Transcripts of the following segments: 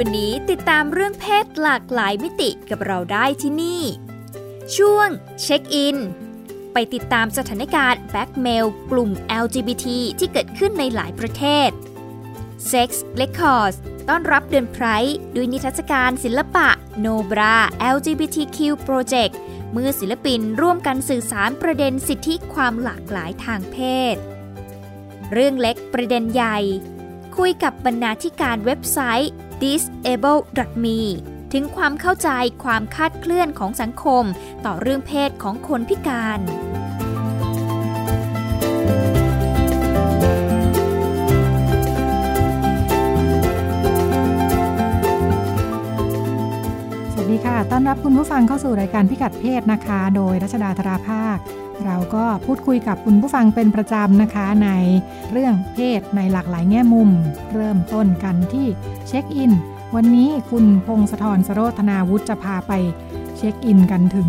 วันนี้ติดตามเรื่องเพศหลากหลายมิติกับเราได้ที่นี่ ช่วงเช็คอิน ไปติดตามสถานการณ์แบ็กเมลกลุ่ม LGBT ที่เกิดขึ้นในหลายประเทศ Sex Records ต้อนรับเดือนไพร์ด้วยนิทรรศการศิลปะ Nobra LGBTQ Project เมื่อศิลปินร่วมกันสื่อสารประเด็นสิทธิความหลากหลายทางเพศ เรื่องเล็กประเด็นใหญ่ คุยกับบรรณาธิการเว็บไซต์ disable.me ถึงความเข้าใจความคาดเคลื่อนของสังคม ต่อเรื่องเพศของคนพิการสวัสดีค่ะ ต้อนรับคุณผู้ฟังเข้าสู่รายการพิกัดเพศนะคะ โดยรัชดาธราภาค เราก็พูดคุยกับคุณผู้ฟังเป็นประจำนะคะ ในเรื่องเพศในหลากหลายแง่มุม เริ่มต้นกันที่เช็คอิน วันนี้คุณพงศธรสโรธนาวุฒิจะพาไปเช็คอินกันถึง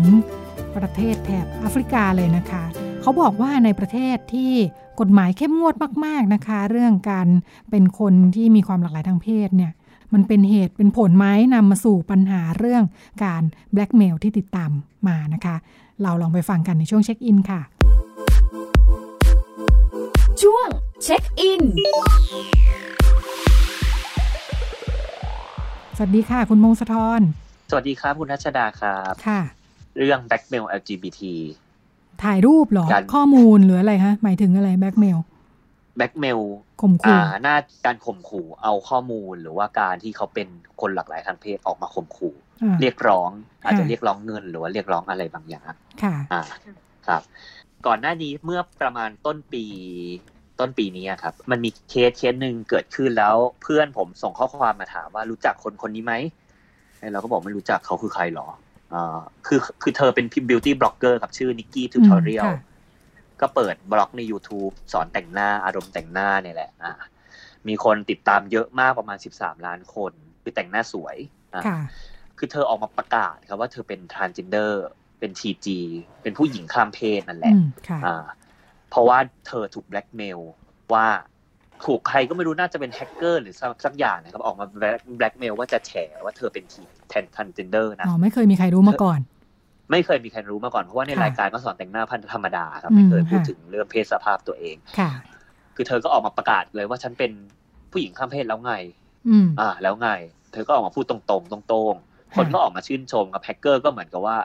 ประเทศแถบแอฟริกาเลยนะคะ เขาบอกว่าในประเทศที่กฎหมายเข้มงวดมาก ๆนะคะ เรื่องการเป็นคนที่มีความหลากหลายทางเพศเนี่ย มันเป็นเหตุเป็นผลไหมนำมาสู่ปัญหาเรื่องการแบล็กเมลที่ติดตามมานะคะ เราลองไปฟังกันในช่วงเช็คอินค่ะ ช่วงเช็คอินสวัสดีค่ะ คุณมงสะทรสวัสดีครับ คุณรัชดาครับค่ะ เรื่อง blackmail LGBT ถ่ายรูปเหรอการข้อมูลหรืออะไรฮะ หมายถึงอะไรแบล็ กเมล blackmail ข่มขู่อ่าหน้าการข่มขู่เอาข้อมูลหรือว่าการที่เขาเป็นคนหลากหลายทางเพศออกมาข่มขู่อ่าเรียกร้อง อาจจะค่ะเรียกร้องเงินหรือว่าเรียกร้องอะไรบางอย่างค่ะอ่าครับ ก่อนหน้านี้เมื่อประมาณต้นปีต้นปีนี้อะครับ มันมีเคสเคสหนึ่งเกิดขึ้นแล้ว เพื่อนผมส่งข้อความมาถามว่ารู้จักคนคนนี้ไหมไอ้เราก็บอกไม่รู้จักเขาคือใครหรออ่าคือคือเธอเป็น beauty blogger ครับชื่อ NikkieTutorials ค่ะ ก็เปิดบล็อกใน YouTube สอนแต่งหน้าอารมณ์แต่งหน้าเนี่ยแหละอ่ามีคนติดตามเยอะมากประมาณ 13 ล้านคน คือแต่งหน้าสวยอ่าค่ะคือเธอออกมาประกาศครับว่าเธอเป็น transgender เป็น TG เป็นผู้หญิงข้ามเพศนั่นแหละอืมค่ะอ่าเพราะว่าเธอถูกแบล็กเมลว่าถูกใครก็ไม่รู้น่าจะเป็นแฮกเกอร์หรือสักสักอย่างนะครับ ออกมาแบล็กเมลว่าจะแฉว่าเธอเป็นทีแทน transgender นะอ๋อไม่เคยมีใครรู้มาก่อน ไม่เคยมีใครรู้มาก่อน เพราะว่าในค่ะรายการก็สอนแต่งหน้าพันธรรมดาครับไม่เคยอืมพูดค่ะถึงเรื่องเพศสภาพตัวเองค่ะ คือเธอก็ออกมาประกาศเลยว่าฉันเป็นผู้หญิงข้ามเพศแล้วไงอืมอ่า แล้วไง เธอก็ออกมาพูดตรงๆตรงๆ คนก็ออกมาชื่นชมกับแฮกเกอร์ก็เหมือนกับว่า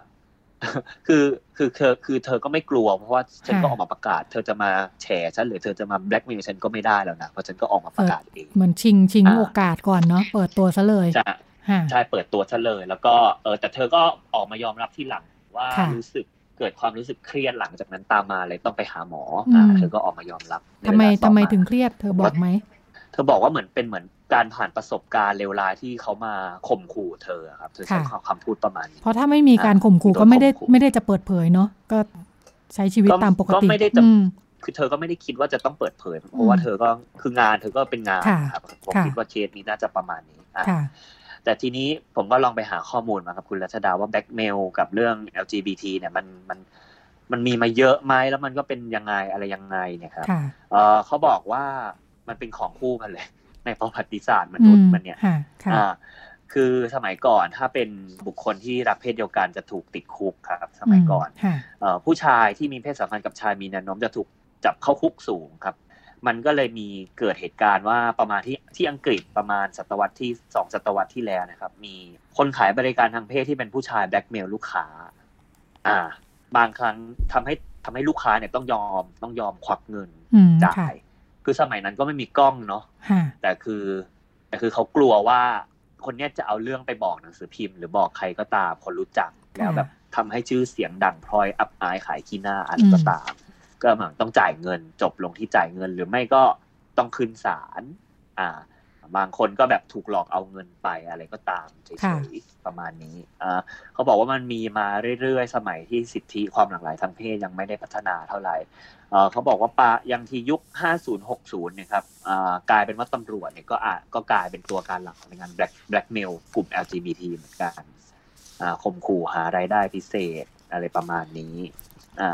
คือคือเธอคือเธอก็ไม่กลัวเพราะว่าฉันก็ออกมาประกาศ เธอจะมาแฉฉันหรือเธอจะมาแบล็กเมลฉันก็ไม่ได้แล้วนะเพราะฉันก็ออกมาประกาศเองเหมือนชิงชิงอ่าโอกาสก่อนเนาะเปิดตัวซะเลยจะฮะ ใช่เปิดตัวฉันเลย แล้วก็เออแต่เธอก็ออกมายอมรับที่หลังว่าค่ะรู้สึกเกิดความรู้สึกเครียดหลังจากนั้นตามมาเลยต้องไปหาหมออืมอ่าเธอก็ออกมายอมรับในทำไมเวลาต่อทำไมมาถึงเครียดเธอบอกไหมเธอบอกว่าเหมือนเป็นเหมือนการผ่านประสบการณ์เลวร้ายที่เขามาข่มขู่เธอครับเธอใช้ค่ะคำพูดประมาณนี้เพราะถ้าไม่มีการข่มขู่อ่าก็ไม่ได้โดนข่มขู่ไม่ได้จะเปิดเผยเนาะก็ใช้ชีวิตก็ตามปกติก็ไม่ได้จะอืมคือเธอก็ไม่ได้คิดว่าจะต้องเปิดเผย เพราะว่าเธอก็คืองานเธอก็เป็นงานค่ะครับผมค่ะคิดว่าเคสนี้น่าจะประมาณนี้อะค่ะ แต่ทีนี้ผมก็ลองไปหาข้อมูลมาครับคุณรัชดาว่าแบ็กเมลกับเรื่อง LGBT เนี่ยมันมันมันมีมาเยอะไหมแล้วมันก็เป็นยังไงอะไรยังไงเนี่ยครับค่ะเออเขาบอกว่ามันเป็นของคู่กันเลย ในประวัติศาสตร์มอืนุษมย์มันเนี่ยค่ะค่ะอ่าคือสมัยก่อนถ้าเป็นบุคคลที่รักเพศเดียวกันจะถูกติดคุกครับ สมัยก่อนค่ะเอ่อผู้ชายที่มีเพศสัมพันธ์กับชายมีแนวโน้มจะถูกจับเข้าคุกสูงครับ มันก็เลยมีเกิดเหตุการณ์ว่าประมาณที่ที่อังกฤษประมาณศตวรรษที่สองศตวรรษที่แล้วนะครับ มีคนขายบริการทางเพศที่เป็นผู้ชายแบล็กเมลลูกค้า อ่า บางครั้งทำให้ทำให้ลูกค้าเนี่ยต้องยอมต้องยอมควักเงินอืมจ่าค่ะยคือสมัยนั้นก็ไม่มีกล้องเนาะค่ะแต่คือแต่คือเขากลัวว่าคนเนี้ยจะเอาเรื่องไปบอกหนังสือพิมพ์ หรือบอกใครก็ตามคนรู้จักแล้วแบบทำให้ชื่อเสียงดังพลอยอับอายขายขี้หน้าอะไรก็ตาม ก็เหมือนต้องจ่ายเงินจบลงที่จ่ายเงิน หรือไม่ก็ต้องคืนศาลอ่า บางคนก็แบบถูกหลอกเอาเงินไปอะไรก็ตามเฉค่ะยๆประมาณนี้อ่าเขาบอกว่ามันมีมาเรื่อยๆ สมัยที่สิทธิความหลากหลายทางเพศยังไม่ได้พัฒนาเท่าไหร่เอ่อเขาบอกว่าปายังที่ยุค 50-60เนี่ยครับอ่ากลายเป็นว่าตำรวจเนี่ยก็อาจก็กลายเป็นตัวการหลักในการแบล็กแบล็กเมลกลุ่ม LGBT เหมือนกันอ่าข่มขู่หารายได้พิเศษอะไรประมาณนี้อ่า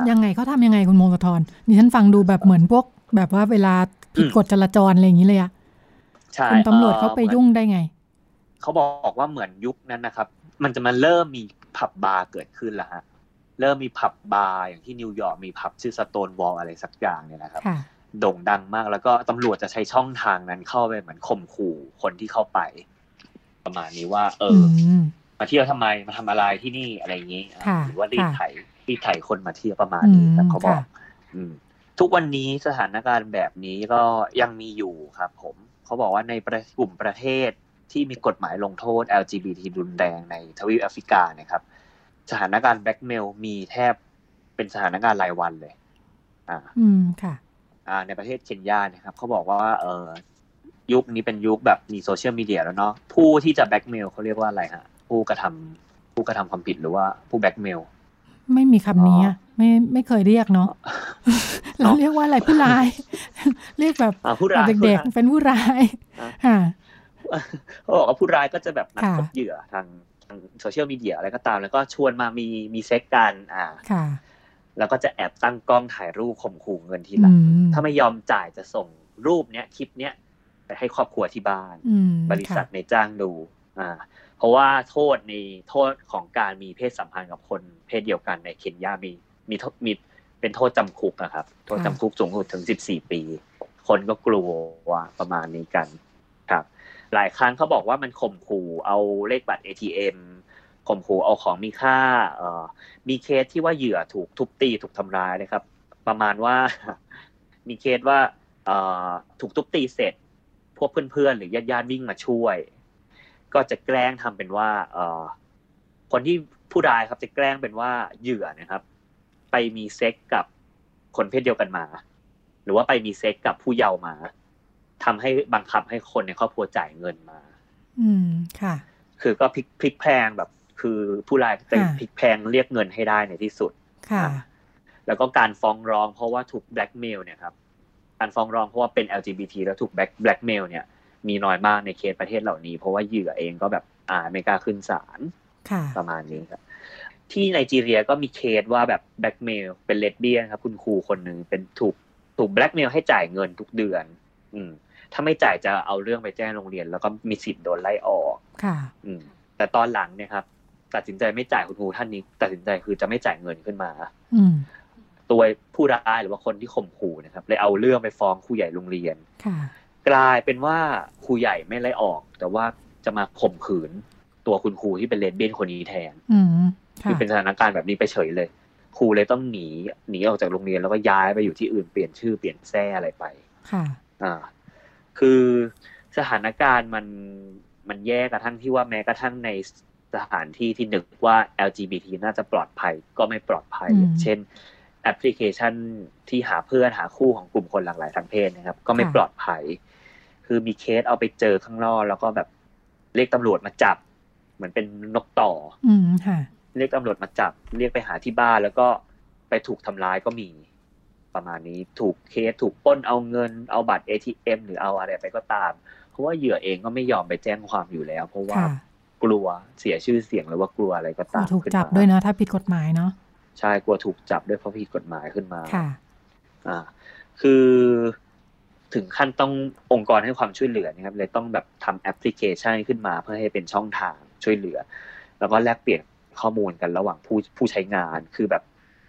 ยังไงเขาทำยังไงคุณโมกทรดิฉันฟังดูแบบเหมือนพวก แบบว่าเวลาผิดอืมกฎจราจรอะไรอย่างนี้เลยอะใช่คุณตำรวจเขาไปอ่อหมือนยุ่งได้ไง เขาบอกว่าเหมือนยุคนั้นนะครับ มันจะมาเริ่มมีผับบาร์เกิดขึ้นแล้วฮะ เริ่มมีผับบาร์อย่างที่นิวยอร์กมีผับชื่อสโตนวอลอะไรสักอย่างเนี่ยนะครับค่ะโด่งดังมากแล้วก็ตำรวจจะใช้ช่องทางนั้นเข้าไปเหมือนข่มขู่คนที่เข้าไป ประมาณนี้ว่า เออืออมมาเที่ยวทำไมมาทำอะไรที่นี่อะไรอย่างนี้อะค่ะหรือว่ารีดค่ะไถ รีดไถคนมาเที่ยวประมาณนี้ครับอืมเขาบอกค่ะอืมทุกวันนี้สถานการณ์แบบนี้ก็ยังมีอยู่ครับผมเขาบอกว่าในประกลุ่มประเทศที่มีกฎหมายลงโทษ LGBT รุนแรงในทวีปแอฟริกาเนะครับ สถานการณ์แบล็กเมลมีแทบเป็นสถานการณ์รายวันเลย อ่า อืมค่ะ อ่า ในประเทศเคนยาเนี่ยครับเขาบอกว่า เออยุคนี้เป็นยุคแบบมีโซเชียลมีเดียแล้วเนาะผู้ที่จะแบล็กเมลเขาเรียกว่าอะไรฮะ ผู้กระทำผู้กระทำความผิดหรือว่าผู้แบล็กเมล ไม่มีคำนี้อ๋ออะไม่ไม่เคยเรียกเนาะเราเรียกว่าอะไรผู้ร้าย เรียกแบบอ่าผู้ร้ายเด็กผู้ร้ายๆเป็นผู้ร้ายอะค่ะเขาบอกว่าผู้ร้ายก็จะแบบนัดค่ะพบเหยื่อทางทางโซเชียลมีเดียอะไรก็ตาม แล้วก็ชวนมามีมีเซ็กส์กันอ่าค่ะ แล้วก็จะแอบตั้งกล้องถ่ายรูปข่มขู่เงินทีหลังอืมถ้าไม่ยอมจ่ายจะส่งรูปเนี้ยคลิปเนี้ยไปให้ครอบครัวที่บ้านอืมบริษัทค่ะในจ้างดู อ่าเพราะว่าโทษในโทษของการมีเพศสัมพันธ์กับคนเพศเดียวกันในเคนยามีมีโทษมีเป็นโทษจำคุกนะครับ โทษจำคุกสูงสุดถึง14ปี คนก็กลัวว่าประมาณนี้กันครับ หลายครั้งเขาบอกว่ามันข่มขู่เอาเลขบัตร ATM ข่มขู่เอาของมีค่าเอ่อมีเคสที่ว่าเหยื่อถูกทุบตีถูกทำร้ายนะครับ ประมาณว่า มีเคสว่าเอ่อถูกทุบตีเสร็จ พวกเพื่อนๆหรือญาติๆวิ่งมาช่วย ก็จะแกล้งทำเป็นว่าเอ่อคนที่ผู้ร้ายครับจะแกล้งเป็นว่าเหยื่อนะครับ ไปมีเซ็กกับคนเพศเดียวกันมา หรือว่าไปมีเซ็กกับผู้เยาว์มาทำให้บังคับให้คนในครอบครัวจ่ายเงินมา อืมค่ะ คือก็พลิกพลิกแพลงแบบ คือผู้ร้ายจะค่ะพลิกแพลงเรียกเงินให้ได้ในที่สุด ค่ะ แล้วก็การฟ้องร้องเพราะว่าถูกแบล็กเมลเนี่ยครับการฟ้องร้องเพราะว่าเป็น LGBT แล้วถูกแบล็กแบล็กเมลเนี่ย มีน้อยมากในเคสประเทศเหล่านี้ เพราะว่าเหยื่อเองก็แบบอ่าไม่กล้าขึ้นศาลค่ะประมาณนี้ครับที่ไนจีเรียก็มีเคสว่าแบบแบล็กเมลเป็นเลสเบี้ยนครับ คุณครูคนหนึ่งเป็นถูกถูกแบล็กเมลให้จ่ายเงินทุกเดือน อืม ถ้าไม่จ่ายจะเอาเรื่องไปแจ้งโรงเรียน แล้วก็มีสิทธิ์โดนไล่ออกค่ะ อืม แต่ตอนหลังเนี่ยครับ ตัดสินใจไม่จ่ายคุณครูท่านนี้ ตัดสินใจคือจะไม่จ่ายเงินขึ้นมา อืมตัวผู้ร้ายหรือว่าคนที่ข่มขู่นะครับเลยเอาเรื่องไปฟ้องครูใหญ่โรงเรียนค่ะ กลายเป็นว่าครูใหญ่ไม่ไล่ออก แต่ว่าจะมาข่มขืนตัวคุณครูที่เป็นเลสเบี้ยนคนนี้แทนอืมคืค่ะอเป็นสถานการณ์แบบนี้ไปเฉยเลย ครูเลยต้องหนีหนีออกจากโรงเรียนแล้วก็ย้ายไปอยู่ที่อื่นเปลี่ยนชื่อเปลี่ยนแท้อะไรไป ค่ะ อ่า คือสถานการณ์มันมันแย่กระทั่งที่ว่าแม้กระทั่งในสถานที่ที่นึกว่า LGBT น่าจะปลอดภัยก็ไม่ปลอดภัยอืมอย่างเช่น แอปพลิเคชันที่หาเพื่อนหาคู่ของกลุ่มคนหลากหลายทางเพศนะครับ ก็ไม่ค่ะปลอดภัย คือมีเคสเอาไปเจอข้างนอกแล้วก็แบบเรียกตำรวจมาจับ เหมือนเป็นนกต่อ อืมค่ะเรียกตำรวจมาจับ เรียกไปหาที่บ้านแล้วก็ไปถูกทำร้ายก็มี ประมาณนี้ถูกเคสถูกปล้นเอาเงินเอาบัตร ATM หรือเอาอะไรไปก็ตาม เพราะว่าเหยื่อเองก็ไม่ยอมไปแจ้งความอยู่แล้ว เพราะว่าค่ะกลัวเสียชื่อเสียงหรือว่ากลัวอะไรก็กลัวตามถูกขึ้นจับมาด้วยเนาะถ้าผิดกฎหมายเนาะใช่กลัวถูกจับด้วยเพราะผิดกฎหมายขึ้นมาค่ะ อ่า คือ ถึงขั้นต้ององค์กรให้ความช่วยเหลือนะครับเลยต้องแบบทำแอปพลิเคชันขึ้นมาเพื่อให้เป็นช่องทางช่วยเหลือ แล้วก็แลกเปลี่ยนข้อมูลกันระหว่างผู้ผู้ใช้งานคือแบบ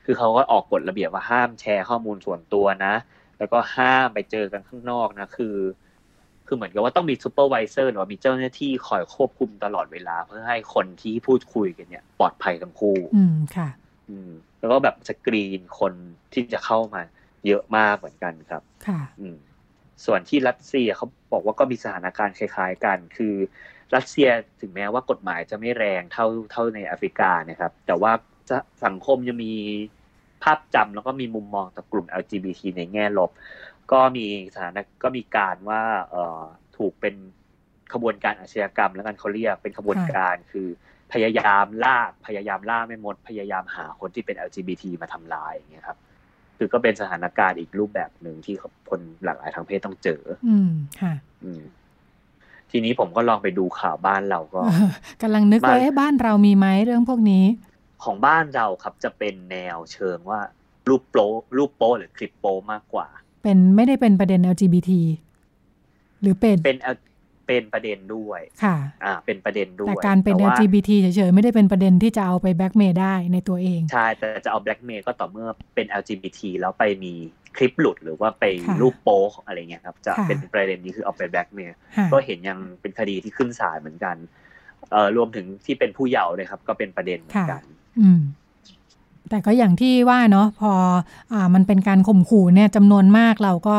คือเขาก็ออกกฎระเบียบว่าห้ามแชร์ข้อมูลส่วนตัวนะ แล้วก็ห้ามไปเจอกันข้างนอกนะคือ คือเหมือนกับว่าต้องมี supervisor หรือว่ามีเจ้าหน้าที่คอยควบคุมตลอดเวลา เพื่อให้คนที่พูดคุยกันเนี่ย ปลอดภัยทั้งคู่ อืมค่ะ อืม แล้วก็แบบสกรีนคนที่จะเข้ามา เยอะมากเหมือนกันครับ ค่ะ อืม ส่วนที่รัสเซียเขาบอกว่าก็มีสถานการณ์คล้าย ๆ กัน คือรัสเซียถึงแม้ว่ากฎหมายจะไม่แรงเท่าเท่าในแอฟริกานะครับ แต่ว่าจะสังคมยังมีภาพจำแล้วก็มีมุมมองต่อกลุ่ม LGBT ในแง่ลบ ก็มีสถานะก็มีการว่าเอ่อถูกเป็นขบวนการอาชญากรรม แล้วกันเขาเรียกเป็นขบวนการคือพยายามล่าพยายามล่าไม่มด พยายามหาคนที่เป็น LGBT มาทำลายอย่างเงี้ยครับ คือก็เป็นสถานการณ์อีกรูปแบบหนึ่งที่คนหลากหลายทางเพศต้องเจอ อืมค่ะ อืมทีนี้ผมก็ลองไปดูข่าวบ้านเราก็กำลังนึกว่าบ้านเรามีไหมเรื่องพวกนี้ ของบ้านเราครับจะเป็นแนวเชิงว่ารูปโป๊รูปโป๊หรือคลิปโป๊มากกว่า เป็นไม่ได้เป็นประเด็น LGBT หรือเป็นเป็น เป็นประเด็นด้วยค่ะอ่าเป็นประเด็นด้วยแต่การเป็น LGBT เฉยๆ ไม่ได้เป็นประเด็นที่จะเอาไปแบล็กเมย์ได้ในตัวเอง ใช่ แต่จะเอาแบล็กเมย์ก็ต่อเมื่อเป็น LGBT แล้วไปมีคลิปหลุดหรือว่าไปรูปโป๊อะไรเงี้ยครับ จะเป็นประเด็นนี้คือเอาไปแบล็กเมย์ก็เห็นยังเป็นคดีที่ขึ้นศาลเหมือนกันเอ่อรวมถึงที่เป็นผู้เยาว์เลยครับ ก็เป็นประเด็นเหมือนกัน อืมแต่ก็อย่างที่ว่าเนาะพออ่ามันเป็นการข่มขู่เนี่ยจำนวนมากเราก็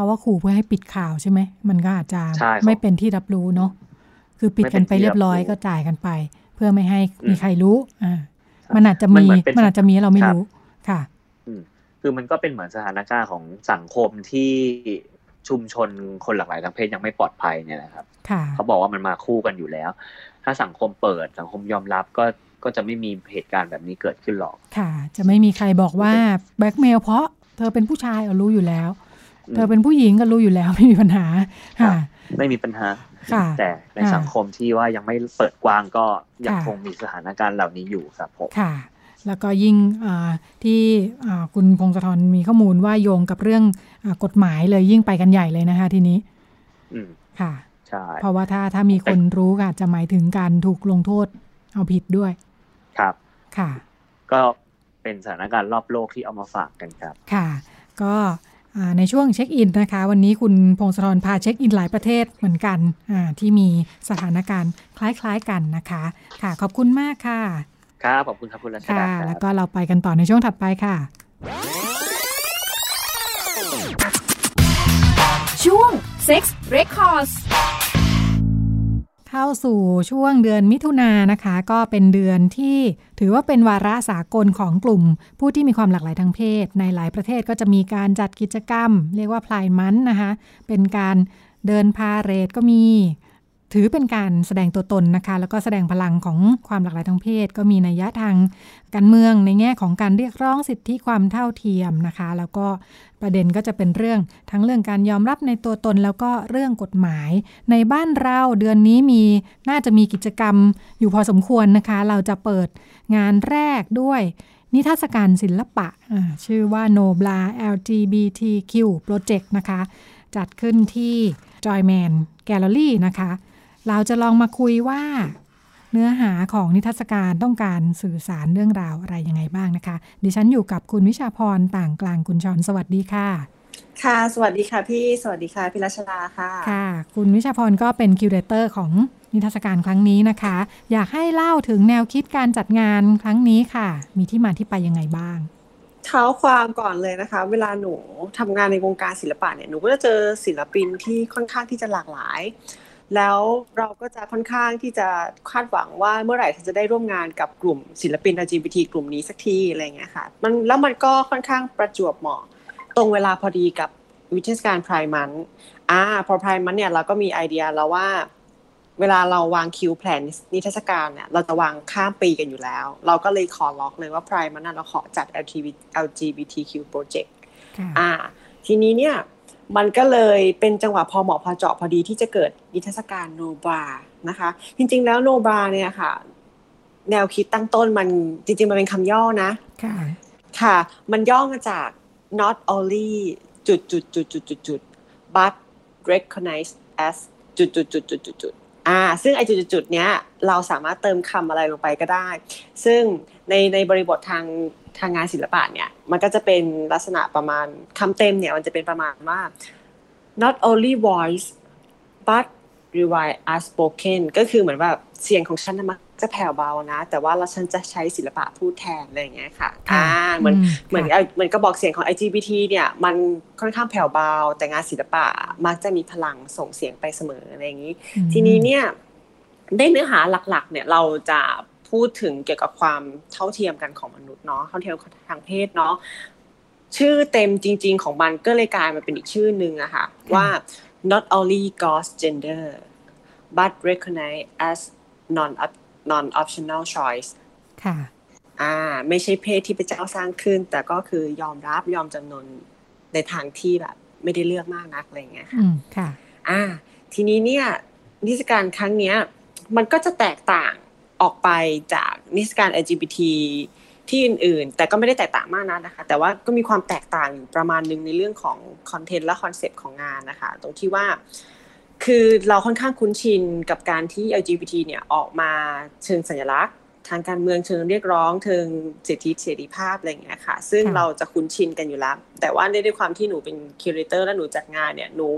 เขาว่าขู่เพื่อให้ปิดข่าวใช่ไหม มันก็อาจจะไม่เป็นที่รับรู้เนาะคือปิดกันไปเรียบร้อยก็จ่ายกันไป เพื่อไม่ให้มีใครรู้อ่ามันอาจจะมีมันอาจจะมีเราไม่รู้ค่ะคือมันก็เป็นเหมือนสถานการณ์ของสังคมที่ชุมชนคนหลากหลายทางเพศยังไม่ปลอดภัยเนี่ยนะครับเขาบอกว่ามันมาคู่กันอยู่แล้ว ถ้าสังคมเปิดสังคมยอมรับก็ก็จะไม่มีเหตุการณ์แบบนี้เกิดขึ้นหรอก ค่ะ จะไม่มีใครบอกว่าแบล็กเมลเพราะเธอเป็นผู้ชายเอารู้อยู่แล้ว เธอเป็นผู้หญิงก็รู้อยู่แล้วไม่มีปัญหาค่ะ ไม่มีปัญหาแต่ในสังคมที่ว่ายังไม่เปิดกว้างก็ยังคงมีสถานการณ์เหล่านี้อยู่ครับผมค่ะ แล้วก็ยิ่งที่คุณพงศธรมีข้อมูลว่าโยงกับเรื่องอกฎหมายเลยยิ่งไปกันใหญ่เลยนะคะทีนี้ค่ะใช่เพราะว่าถ้าถ้ามีคนรู้อาจจะหมายถึงการถูกลงโทษเอาผิดด้วย ครับค่ะ ก็เป็นสถานการณ์รอบโลกที่เอามาฝากกันครับ ค่ะ ก็ ในช่วงเช็คอินนะคะ วันนี้คุณพงศธรพาเช็คอินหลายประเทศเหมือนกันที่มีสถานการณ์คล้ายๆกันนะคะ ค่ะขอบคุณมากค่ะ ครับขอบคุณครับคุณรัชดาค่ะแล้วก็เราไปกันต่อในช่วงถัดไปค่ะ ช่วง Sex Records เข้าสู่ช่วงเดือนมิถุนายนนะคะ ก็เป็นเดือนที่ถือว่าเป็นวาระสากลของกลุ่ม ผู้ที่มีความหลากหลายทางเพศ ในหลายประเทศก็จะมีการจัดกิจกรรม เรียกว่าพลายมันนะคะ เป็นการเดินพาเรดก็มี ถือเป็นการแสดงตัวตนนะคะ แล้วก็แสดงพลังของความหลากหลายทางเพศ ก็มีนัยยะทางการเมืองในแง่ของการเรียกร้องสิทธิความเท่าเทียมนะคะ แล้วก็ประเด็นก็จะเป็นเรื่องทั้งเรื่องการยอมรับในตัวตนแล้วก็เรื่องกฎหมาย ในบ้านเราเดือนนี้มีน่าจะมีกิจกรรมอยู่พอสมควรนะคะ เราจะเปิดงานแรกด้วยนิทรรศการศิลปะ ชื่อว่า Nobla LGBTQ Project นะคะ จัดขึ้นที่ Joyman Gallery นะคะ เราจะลองมาคุยว่า เนื้อหาของนิทรรศการต้องการสื่อสารเรื่องราวอะไรยังไงบ้างนะคะ ดิฉันอยู่กับคุณวิชาพรต่างกลางคุณชอนสวัสดีค่ะ ค่ะ สวัสดีค่ะ พี่สวัสดีค่ะพี่รัชดาค่ะค่ะ คุณวิชาพรก็เป็นคิวเรเตอร์ของนิทรรศการครั้งนี้นะคะ อยากให้เล่าถึงแนวคิดการจัดงานครั้งนี้ค่ะ มีที่มาที่ไปยังไงบ้างเท้าความก่อนเลยนะคะ เวลาหนูทำงานในวงการศิลปะเนี่ยหนูก็จะเจอศิลปินที่ค่อนข้างที่จะหลากหลาย แล้วเราก็จะค่อนข้างที่จะคาดหวังว่าเมื่อไหร่จะได้ร่วมงานกับกลุ่มศิลปิน LGBT กลุ่มนี้สักทีอะไรเงี้ยค่ะมันแล้วมันก็ค่อนข้างประจวบเหมาะ ตรงเวลาพอดีกับวิทยาการพรายมันอ่าพอพรายมันเนี่ยเราก็มีไอเดียแล้วว่า เวลาเราวางคิวแผนนิทรรศการเนี่ยเราจะวางข้ามปีกันอยู่แล้ว เราก็เลยขอล็อกเลยว่าพรายมันเราขอจัด LGBTQ project อ่าทีนี้เนี่ย มันก็เลยเป็นจังหวะพอเหมาะพอเจาะพอดีที่จะเกิดนิทรรศการโนบรานะคะ จริง ๆ แล้วโนบราเนี่ยค่ะ แนวคิดตั้งต้นมันจริง ๆ มันเป็นคำย่อนะ ค่ะ ค่ะ มันย่อมาจาก not only จุดจุดจุดจุดจุดจุด but recognized as จุดจุดจุดจุดจุดจุดอ่า ซึ่งไอ้จุดจุดจุดเนี้ยเราสามารถเติมคำอะไรลงไปก็ได้ ซึ่งในในบริบททาง ทางงานศิลปะเนี่ย มันก็จะเป็นลักษณะประมาณคำเต็มเนี่ย มันจะเป็นประมาณว่า not only voice but revise as spoken ก็คือเหมือนแบบเสียงของฉันมักจะแผ่วเบานะ แต่ว่าเราฉันจะใช้ศิลปะพูดแทนอะไรอย่างเงี้ยค่ะอ่าเหมือนเหมือนเหมือนกระบอกเสียงของ LGBT เนี่ย มันค่อนข้างแผ่วเบา แต่งานศิลปะมักจะมีพลังส่งเสียงไปเสมออะไรอย่างนี้ ทีนี้เนี่ยได้เนื้อหาหลักๆ เนี่ยเราจะ พูดถึงเกี่ยวกับความเท่าเทียมกันของมนุษย์เนาะเท่าเทียมทางเพศเนาะชื่อเต็มจริง ๆ ของมันก็เลยกลายมาเป็นอีกชื่อหนึ่งอะค่ะว่า not only God's gender but recognized as non non optional choice ค่ะอ่าไม่ใช่เพศที่พระเจ้าสร้างขึ้น แต่ก็คือยอมรับยอมจำนนในทางที่แบบ ไม่ได้เลือกมากนักอะไรเงี้ยค่ะอืมค่ะอ่า ทีนี้เนี่ยนิทรรศการครั้งเนี้ย มันก็จะแตกต่าง ออกไปจากนิทรรศการ LGBT ที่อื่นๆ แต่ก็ไม่ได้แตกต่างมากนะนะคะ แต่ว่าก็มีความแตกต่างอยู่ประมาณนึงในเรื่องของคอนเทนต์และคอนเซปต์ของงานนะคะ ตรงที่ว่า คือเราค่อนข้างคุ้นชินกับการที่ LGBT เนี่ยออกมาเชิงสัญลักษณ์ ทางการเมืองเชิงเรียกร้องเชิงสิทธิเสรีภาพอะไรอย่างเงี้ยค่ะ ซึ่งเราจะคุ้นชินกันอยู่แล้ว แต่ว่าด้วยความที่หนูเป็น curator และหนูจัดงานเนี่ย หนู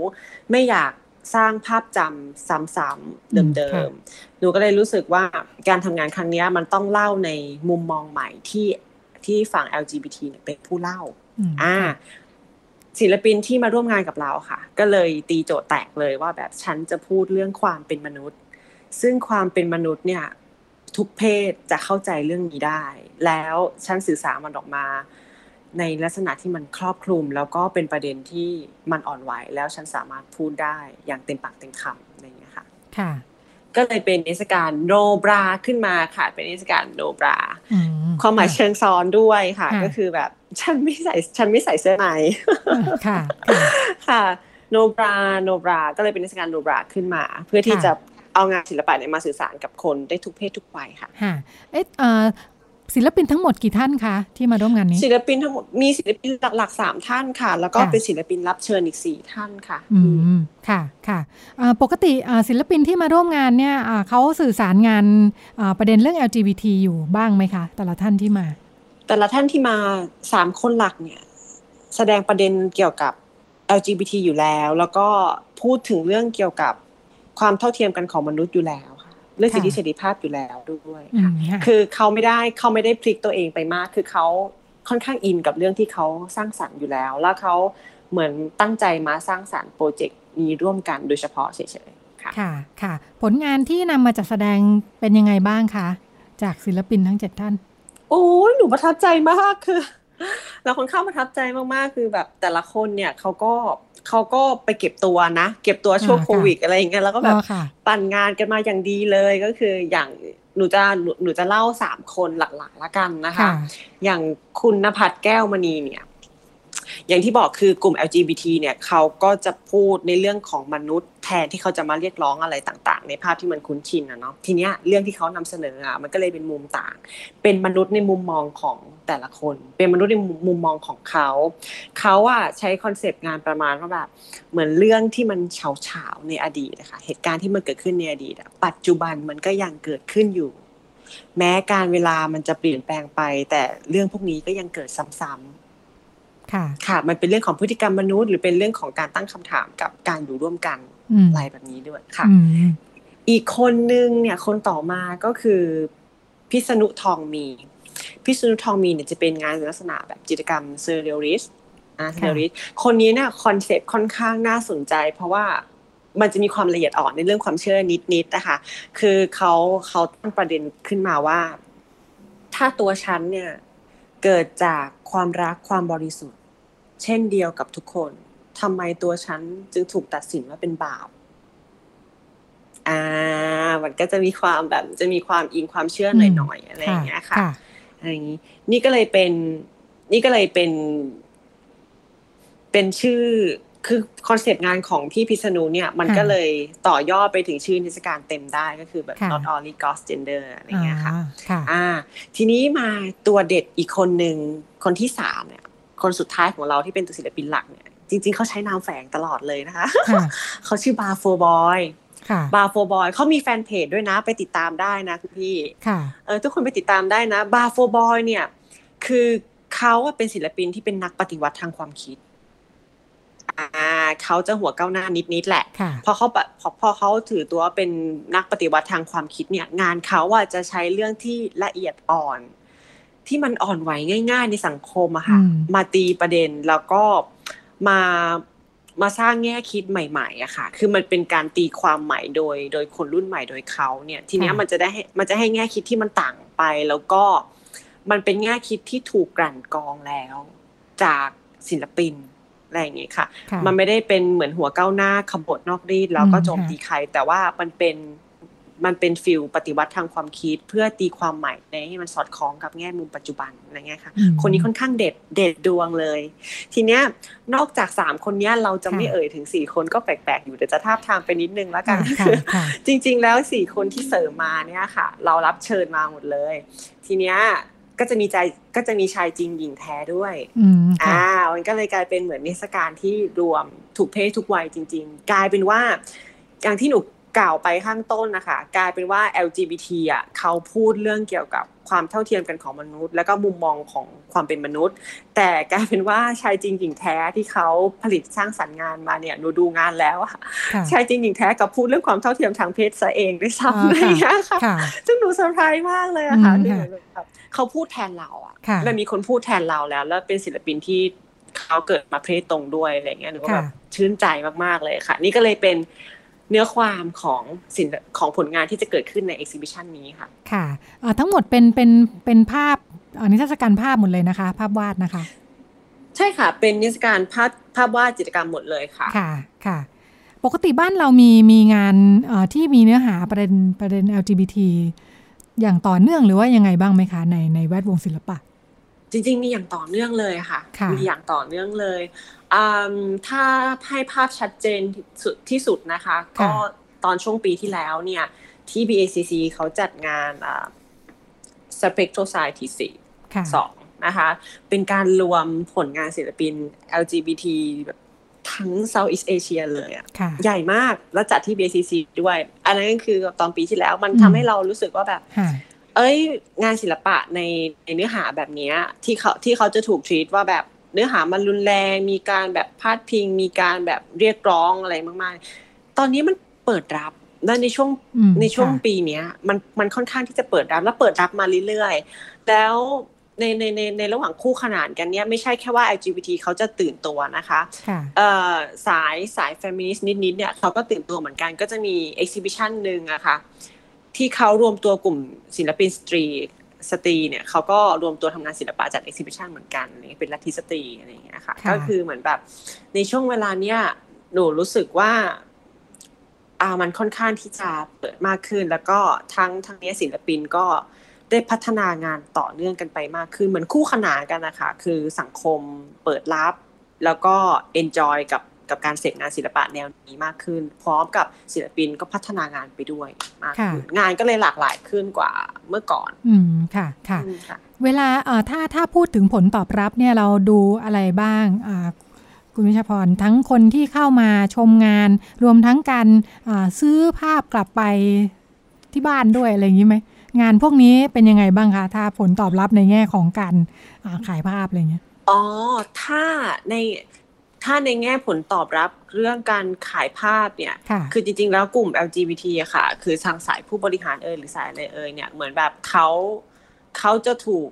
ไม่อยากสร้างภาพจำซ้ำๆเดิมๆ หนูก็เลยรู้สึกว่าการทำงานครั้งเนี้ยมันต้องเล่าในมุมมองใหม่ที่ที่ฝั่ง LGBT เนี่ยเป็นผู้เล่าอืมอ่าค่ะศิลปินที่มาร่วมงานกับเราค่ะ ก็เลยตีโจทย์แตกเลยว่าแบบฉันจะพูดเรื่องความเป็นมนุษย์ ซึ่งความเป็นมนุษย์เนี่ยทุกเพศจะเข้าใจเรื่องนี้ได้ แล้วฉันสื่อสารมันออกมา ในลักษณะที่มันครอบคลุม แล้วก็เป็นประเด็นที่มันอ่อนไหวแล้วฉันสามารถพูดได้อย่างเต็มปากเต็มคำอะไรอย่างเงี้ยค่ะ ค่ะ ก็เลยเป็นนิทรรศการโนบราขึ้นมาค่ะ เป็นนิทรรศการโนบราอืความหมายค่ะเชิงซ้อนด้วยค่ะค่ะ ก็คือแบบฉันไม่ใส่ฉันไม่ใส่เสื้อในค่ะค่ะ ค่ะโนบราโนบราก็เลยเป็นนิทรรศการโนบราขึ้นมา เพื่อที่ค่ะจะเอางานศิลปะเนี่ยมาสื่อสารกับคนได้ทุกเพศทุกวัยค่ะค่ะเอ๊ะเอ่อ ศิลปินทั้งหมดกี่ท่านคะที่มาร่วมงานนี้ ศิลปินทั้งหมดมีศิลปินหลักๆสามท่านค่ะ แล้วก็ค่ะเป็นศิลปินรับเชิญอีกสี่ท่านค่ะ อืมค่ะค่ะอ่าปกติอ่าศิลปินที่มาร่วมงานเนี่ยอ่าเขาสื่อสารงานอ่าประเด็นเรื่อง LGBT อยู่บ้างไหมคะ แต่ละท่านที่มา แต่ละท่านที่มาสามคนหลักเนี่ย แสดงประเด็นเกี่ยวกับ LGBT อยู่แล้ว แล้วก็พูดถึงเรื่องเกี่ยวกับความเท่าเทียมกันของมนุษย์อยู่แล้วค่ะ เรื่องสิทธิค่ะเสรีภาพอยู่แล้วด้วยอืค่ะมค่ะคือเขาไม่ได้เขาไม่ได้พลิกตัวเองไปมาก คือเขาค่อนข้างอินกับเรื่องที่เขาสร้างสรรค์อยู่แล้ว แล้วเขาเหมือนตั้งใจมาสร้างสรรค์โปรเจกต์นี้ร่วมกันโดยเฉพาะเฉยๆค่ะค่ะค่ะ ผลงานที่นำมาจัดแสดงเป็นยังไงบ้างคะจากศิลปินทั้งเจ็ดท่าน โอ้ยหนูประทับใจมากคือเราค่อนข้างประทับใจมากๆ คือแบบแต่ละคนเนี่ยเขาก็ เขาก็ไปเก็บตัวนะ เก็บตัวช่วงอ่าค่ะโควิดอะไรอย่างเงี้ยแล้วก็แบบอ๋อค่ะปั่นงานกันมาอย่างดีเลยก็คืออย่างหนูจะหนูหนูจะเล่าสามคนหลักๆละกันนะคะค่ะอย่างคุณนภัสแก้วมณีเนี่ย อย่างที่บอกคือกลุ่ม LGBT เนี่ยเขาก็จะพูดในเรื่องของมนุษย์แทนที่เขาจะมาเรียกร้องอะไรต่างๆ ในภาพที่มันคุ้นชินนะเนาะทีเนี้ยเรื่องที่เขานำเสนออะมันก็เลยเป็นมุมต่าง เป็นมนุษย์ในมุมมองของแต่ละคน เป็นมนุษย์ในมุมมองของเขาเขาอะใช้คอนเซปต์งานประมาณว่าแบบเหมือนเรื่องที่มันเฉาเฉาๆในอดีตนะคะเหตุการณ์ที่มันเกิดขึ้นในอดีตปัจจุบันมันก็ยังเกิดขึ้นอยู่ แม้กาลเวลามันจะเปลี่ยนแปลงไป แต่เรื่องพวกนี้ก็ยังเกิดซ้ำๆ ค่ะค่ะ มันเป็นเรื่องของพฤติกรรมมนุษย์ หรือเป็นเรื่องของการตั้งคำถามกับการอยู่ร่วมกันอืมอะไรแบบนี้ด้วยค่ะอืมอีกคนนึงเนี่ยคนต่อมาก็คือพิษณุทองมีพิษณุทองมีเนี่ยจะเป็นงานลักษณะแบบจิตรกรรม surrealist อ่า surrealist คนนี้เนี่ยคอนเซปต์ค่อนข้างน่าสนใจ เพราะว่ามันจะมีความละเอียดอ่อนในเรื่องความเชื่อนิดๆนะคะ คือเขาเขาตั้งประเด็นขึ้นมาว่า ถ้าตัวฉันเนี่ยเกิดจากความรักความบริสุทธิ์ เช่นเดียวกับทุกคนทำไมตัวฉันจึงถูกตัดสินว่าเป็นบาปอ่ามันก็จะมีความแบบจะมีความอิงความเชื่อหน่อยๆอะไรอย่างเงี้ยค่ะค่ะอะไรอย่างนี้ นี่ก็เลยเป็น นี่ก็เลยเป็น เป็นชื่อคือคอนเซปต์งานของพี่พิษณุเนี่ย มันค่ะก็เลยต่อยอดไปถึงชื่อนิทรรศการเต็มได้ก็คือแบบค่ะ not only God's gender อะไรอย่างเงี้ยค่ะอ่าค่ะ อ่า ทีนี้มาตัวเด็ดอีกคนหนึ่งคนที่สามเนี่ย คนสุดท้ายของเราที่เป็นตัวศิลปินหลักเนี่ย จริง ๆเขาใช้นามแฝงตลอดเลยนะคะค่ะเขาชื่อบาโฟบอยค่ะบาโฟบอยเขามีแฟนเพจด้วยนะไปติดตามได้นะคุณพี่ค่ะเออทุกคนไปติดตามได้นะบาโฟบอยเนี่ย คือเขาอะเป็นศิลปินที่เป็นนักปฏิวัติทางความคิดอ่าเขาจะหัวก้าวหน้านิดๆแหละค่ะพอเขาปะพอพอเขาถือตัวว่าเป็นนักปฏิวัติทางความคิดเนี่ย งานเขาอะจะใช้เรื่องที่ละเอียดอ่อน ที่มันอ่อนไหวง่าย ๆ ในสังคมอะค่ะอืมมาตีประเด็นแล้วก็มามาสร้างแง่คิดใหม่ๆอะค่ะ คือมันเป็นการตีความใหม่โดย โดยคนรุ่นใหม่โดยเขาเนี่ย ทีเนี้ยมันจะได้ให้มันจะให้แง่คิดที่มันต่างไป แล้วก็มันเป็นแง่คิดที่ถูกกลั่นกรองแล้ว จากศิลปินอะไรอย่างเงี้ยค่ะค่ะมันไม่ได้เป็นเหมือนหัวก้าวหน้าขบฏนอกรีดแล้วก็อืมโจมตีใคร แต่ว่ามันเป็น มันเป็นฟิลปฏิวัติทางความคิดเพื่อตีความใหม่ในให้มันสอดคล้องกับแง่มุมปัจจุบันอะไรเงี้ยค่ะอืมคนนี้ค่อนข้างเด็ดเด็ดดวงเลย ทีเนี้ยนอกจากสามคนเนี้ยเราจะไม่ค่ะเอ่ยถึงสี่คนก็แปลกๆอยู่เดี๋ยวจะทาบทามไปนิดนึงแล้วกัค่ะนค่ะค่ะจริง ๆ แล้วสี่คนที่เสริมมาเนี่ยค่ะ เรารับเชิญมาหมดเลย ทีเนี้ยก็จะมีใจก็จะมีชายจริงหญิงแท้ด้วยอืมค่ะอ่ามันก็เลยกลายเป็นเหมือนนิทรรศการที่รวมถูกเพศทุกวัยจริง ๆ กลายเป็นว่าอย่างที่หนู กล่าวไปข้างต้นนะคะกลายเป็นว่า LGBT อะเขาพูดเรื่องเกี่ยวกับความเท่าเทียมกันของมนุษย์ แล้วก็มุมมองของความเป็นมนุษย์ แต่กลายเป็นว่าชายจริงหญิงแท้ที่เขาผลิตสร้างสรรค์งานมาเนี่ยหนูดูงานแล้วอะค่ะชายจริงหญิงแท้กับพูดเรื่องความเท่าเทียมทางเพศซะเองด้วยอ่าซ้ำอะไรอย่างเงี้ยค่ะค่ะซึ่งหนูเซอร์ไพรส์มากเลยอะค่ะอืมคือค่ะเหมือนแบบเขาพูดแทนเราอะค่ะมันมีคนพูดแทนเราแล้ว แล้วเป็นศิลปินที่เขาเกิดมาเพศตรงด้วยอะไรเงี้ยหนูก็แบบค่ะชื่นใจมากๆเลยค่ะ นี่ก็เลยเป็น เนื้อความของศิลป์ของผลงานที่จะเกิดขึ้นใน exhibition นี้ค่ะ ค่ะเอ่อทั้งหมดเป็นเป็นเป็นภาพเอ่อนิทรรศการภาพหมดเลยนะคะ ภาพวาดนะคะ ใช่ค่ะ เป็นนิทรรศการภาพภาพวาดจิตรกรรมหมดเลยค่ะ ค่ะค่ะ ปกติบ้านเรามีมีงานเอ่อที่มีเนื้อหาประเด็นประเด็น LGBT อย่างต่อเนื่องหรือว่ายังไงบ้างไหมคะในในแวดวงศิลปะ จริง ๆ มีอย่างต่อเนื่องเลยค่ะค่ะมีอย่างต่อเนื่องเลยอืมถ้าให้ภาพชัดเจนที่สุดที่สุดนะคะ ก็ตอนช่วงปีที่แล้วเนี่ยที่ BACC เขาจัดงานอ่า Spectral Society ค่ะสองนะคะ เป็นการรวมผลงานศิลปิน LGBT แบบทั้ง Southeast Asia เลยอะค่ะ ใหญ่มาก แล้วจัดที่ BACC ด้วย อันนั้นก็คือตอนปีที่แล้วมันอืมทำให้เรารู้สึกว่าแบบค่ะ เอ้ย งานศิลปะในในเนื้อหาแบบเนี้ยที่เขาที่เขาจะถูกทรีตว่าแบบเนื้อหามันรุนแรง มีการแบบพาดพิง มีการแบบเรียกร้องอะไรมากๆ ตอนนี้มันเปิดรับและในช่วงอืมในช่วงค่ะปีเนี้ยมันมันค่อนข้างที่จะเปิดรับและเปิดรับมาเรื่อยๆ แล้วในในในในระหว่างคู่ขนานกันเนี้ยไม่ใช่แค่ว่า LGBT เขาจะตื่นตัวนะคะค่ะเอ่อสายสายเฟมินิสต์นิดๆเนี่ยเขาก็ตื่นตัวเหมือนกันก็จะมี exhibition หนึ่งอะค่ะ ที่เขารวมตัวกลุ่มศิลปินสตรีสตรีเนี่ยเขาก็รวมตัวทำงานศิลปะจัด exhibition เหมือนกันอะไรเงี้ยเป็นลัทธิสตรีอะไรอย่างเงี้ยค่ะค่ะก็คือเหมือนแบบในช่วงเวลาเนี้ยหนูรู้สึกว่าอ่ามันค่อนข้างที่จะเปิดมากขึ้น แล้วก็ทั้งทั้งเนี้ยศิลปินก็ได้พัฒนางานต่อเนื่องกันไปมากขึ้นเหมือนคู่ขนานกันนะคะคือสังคมเปิดรับ แล้วก็ enjoy กับ กับการเสพงานศิลปะแนวนี้มากขึ้น พร้อมกับศิลปินก็พัฒนางานไปด้วยมากขึ้นค่ะงานก็เลยหลากหลายขึ้นกว่าเมื่อก่อน อืมค่ะค่ะอืมค่ะ เวลาเอ่อถ้าถ้าพูดถึงผลตอบรับเนี่ยเราดูอะไรบ้างอ่าคุณวิชาพรทั้งคนที่เข้ามาชมงาน รวมทั้งการอ่าซื้อภาพกลับไปที่บ้านด้วยอะไรอย่างนี้ไหมงานพวกนี้เป็นยังไงบ้างคะถ้าผลตอบรับในแง่ของการอ่าขายภาพอะไรเงี้ยอ๋อ ถ้าใน ถ้าในแง่ผลตอบรับเรื่องการขายภาพเนี่ยค่ะคือจริง ๆ แล้วกลุ่ม LGBT อะค่ะ คือทางสายผู้บริหารเอยหรือสายอะไรเอยเนี่ยเหมือนแบบเขาเขาจะถูก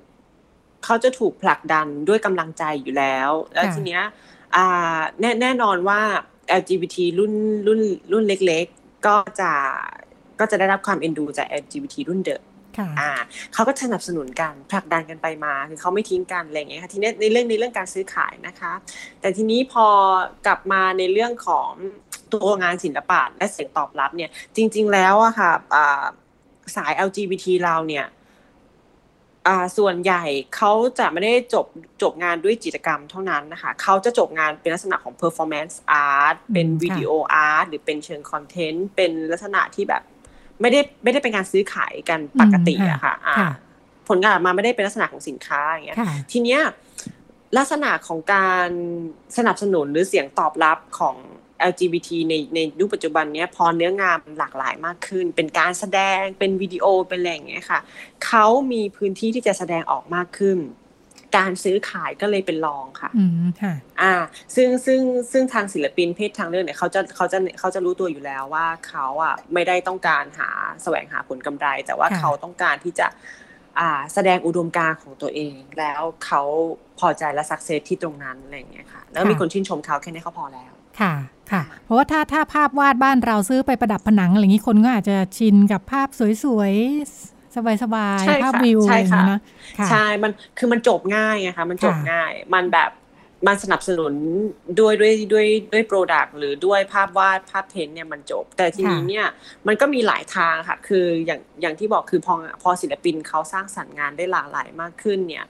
เขาจะถูกผลักดันด้วยกำลังใจอยู่แล้ว แล้วค่ะทีเนี้ยอ่าแน่แน่นอนว่า LGBT รุ่นรุ่นรุ่นเล็ก ๆ ก็จะก็จะได้รับความเอ็นดูจาก LGBT รุ่นเดิมค่ะ อ่าเขาก็สนับสนุนกันผลักดันกันไปมาคือเขาไม่ทิ้งกันอะไรอย่างเงี้ยค่ะทีนี้ในเรื่องในเรื่องการซื้อขายนะคะ แต่ทีนี้พอกลับมาในเรื่องของตัวงานศิลปะและเสียงตอบรับเนี่ย จริง ๆ แล้วอะค่ะอ่าสาย LGBT เราเนี่ยอ่าส่วนใหญ่เขาจะไม่ได้จบจบงานด้วยจิตรกรรมเท่านั้นนะคะเขาจะจบงานเป็นลักษณะของ performance art เป็นอืมค่ะวิดีโออาร์ตหรือเป็นเชิงคอนเทนต์ เป็นลักษณะที่แบบ ไม่ได้ไม่ได้เป็นการซื้อขายกันปกติอะค่ะอ่าค่ะผลงานออกมาไม่ได้เป็นลักษณะของสินค้าอย่างเงี้ยค่ะทีเนี้ยลักษณะของการสนับสนุนหรือเสียงตอบรับของ LGBT ในในยุคปัจจุบันเนี้ยพอเนื้องานมันหลากหลายมากขึ้น เป็นการแสดงเป็นวิดีโอเป็นอะไรอย่างเงี้ยค่ะเขามีพื้นที่ที่จะแสดงออกมากขึ้น การซื้อขายก็เลยเป็นรองค่ะอืมค่ะอ่า ซึ่งซึ่งซึ่งทางศิลปินเพศทางเลือกเนี่ยเขาจะเขาจะเขาจะรู้ตัวอยู่แล้วว่าเขาอะไม่ได้ต้องการหาแสวงหาผลกำไร แต่ว่าค่ะเขาต้องการที่จะอ่าแสดงอุดมการณ์ของตัวเอง แล้วเขาพอใจและสักเซสที่ตรงนั้นอะไรอย่างเงี้ยค่ะ แล้วมีคนชื่นชมเขาแค่นี้เขาพอแล้วค่ะค่ะ เพราะว่าถ้าถ้าภาพวาดบ้านเราซื้อไปประดับผนังอะไรอย่างนี้คนก็อาจจะชินกับภาพสวยๆ สบายใช่ๆค่ะภาพวิวใช่อะไรอย่างค่ะนี้นะค่ะใช่มันคือมันจบง่ายไงคะมันจบค่ะง่าย มันแบบมันสนับสนุนด้วยด้วยด้วยด้วย product หรือด้วยภาพวาดภาพ paint เนี่ยมันจบ แต่ทีนี้เนี่ยมันก็มีหลายทางค่ะ คืออย่างอย่างที่บอกคือพอพอศิลปินเขาสร้างสรรค์งานได้หลากหลายมากขึ้นเนี่ย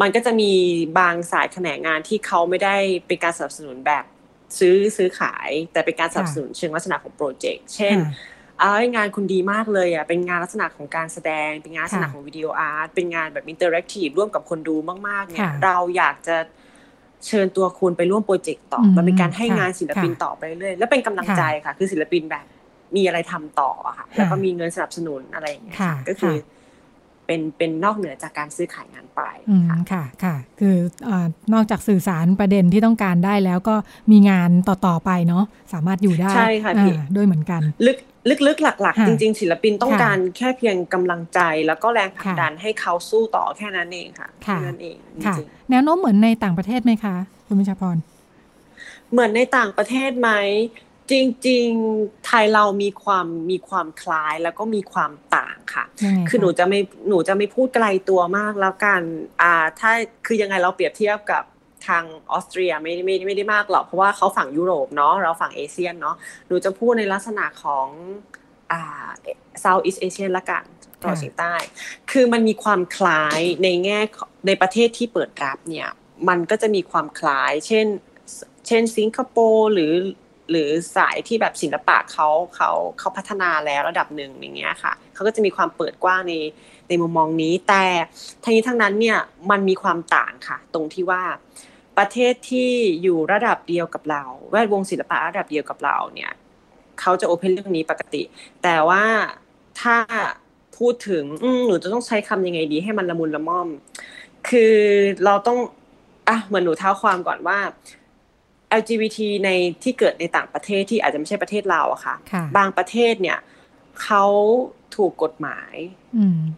มันก็จะมีบางสายแขนงงานที่เขาไม่ได้เป็นการสนับสนุนแบบซื้อซื้อขาย แต่เป็นการสนับสนุนเชิงลักษณะของโปรเจกต์เช่น เอางานคุณดีมากเลยอะเป็นงานลักษณะของการแสดง เป็นงานลักษณะของ video art เป็นงานแบบ interactive ร่วมกับคนดูมากๆเนี่ยเราอยากจะเชิญตัวคุณไปร่วมโปรเจกต์ต่อ มันเป็นการให้งานศิลปินต่อไปเรื่อยแล้วเป็นกำลังใจค่ะ คือศิลปินแบบมีอะไรทำต่อค่ะแล้วก็มีเงินสนับสนุนอะไรอย่างเงี้ยก็คือเป็นเป็นนอกเหนือจากการซื้อขายงานไปค่ะค่ะคือนอกจากสื่อสารประเด็นที่ต้องการได้แล้วก็มีงานต่อ ๆ ไปเนาะสามารถอยู่ได้ใช่ค่ะพี่ด้วยเหมือนกัน ลึก ลึกๆ หลัก ๆ จริง ๆ ศิลปินต้องการแค่เพียงกำลังใจ แล้วก็แรงผลักดันให้เขาสู้ต่อแค่นั้นเองค่ะแค่นั้นเองจริงแนวโน้มเหมือนในต่างประเทศไหมคะคุณมิชพร เหมือนในต่างประเทศไหมจริงๆ ไทยเรามีความมีความคล้ายแล้วก็มีความต่างค่ะ คือหนูจะไม่หนูจะไม่พูดไกลตัวมากแล้วกันอ่าถ้าคือยังไงเราเปรียบเทียบกับ ทางออสเตรียไม่ไม่ไม่ได้มากหรอกเพราะว่าเขาฝั่งยุโรปเนาะเราฝั่งเอเชียเนาะหนูจะพูดในลักษณะของอ่าเซาท์อีสเอเชียละกันตะวันออกเฉียงใต้ คือมันมีความคล้ายในแง่ในประเทศที่เปิดรับเนี่ยมันก็จะมีความคล้าย เช่น เช่นสิงคโปร์หรือหรือสายที่แบบศิลปะเขาเขาเขาพัฒนาแล้วระดับหนึ่งอย่างเงี้ยค่ะเขาก็จะมีความเปิดกว้างในในมุมมองนี้ แต่ทั้งนี้ทั้งนั้นเนี่ยมันมีความต่างค่ะ ตรงที่ว่า ประเทศที่อยู่ระดับเดียวกับเรา แวดวงศิลปะระดับเดียวกับเราเนี่ยเขาจะโอเพนเรื่องนี้ปกติ แต่ว่าถ้าพูดถึงหนูจะต้องใช้คำยังไงดีให้มันละมุนละม่อม คือเราต้องอะเหมือนหนูเท้าความก่อนว่า LGBT ในที่เกิดในต่างประเทศที่อาจจะไม่ใช่ประเทศเราอะค่ะ บางประเทศเนี่ยเขา ถูกกฎหมาย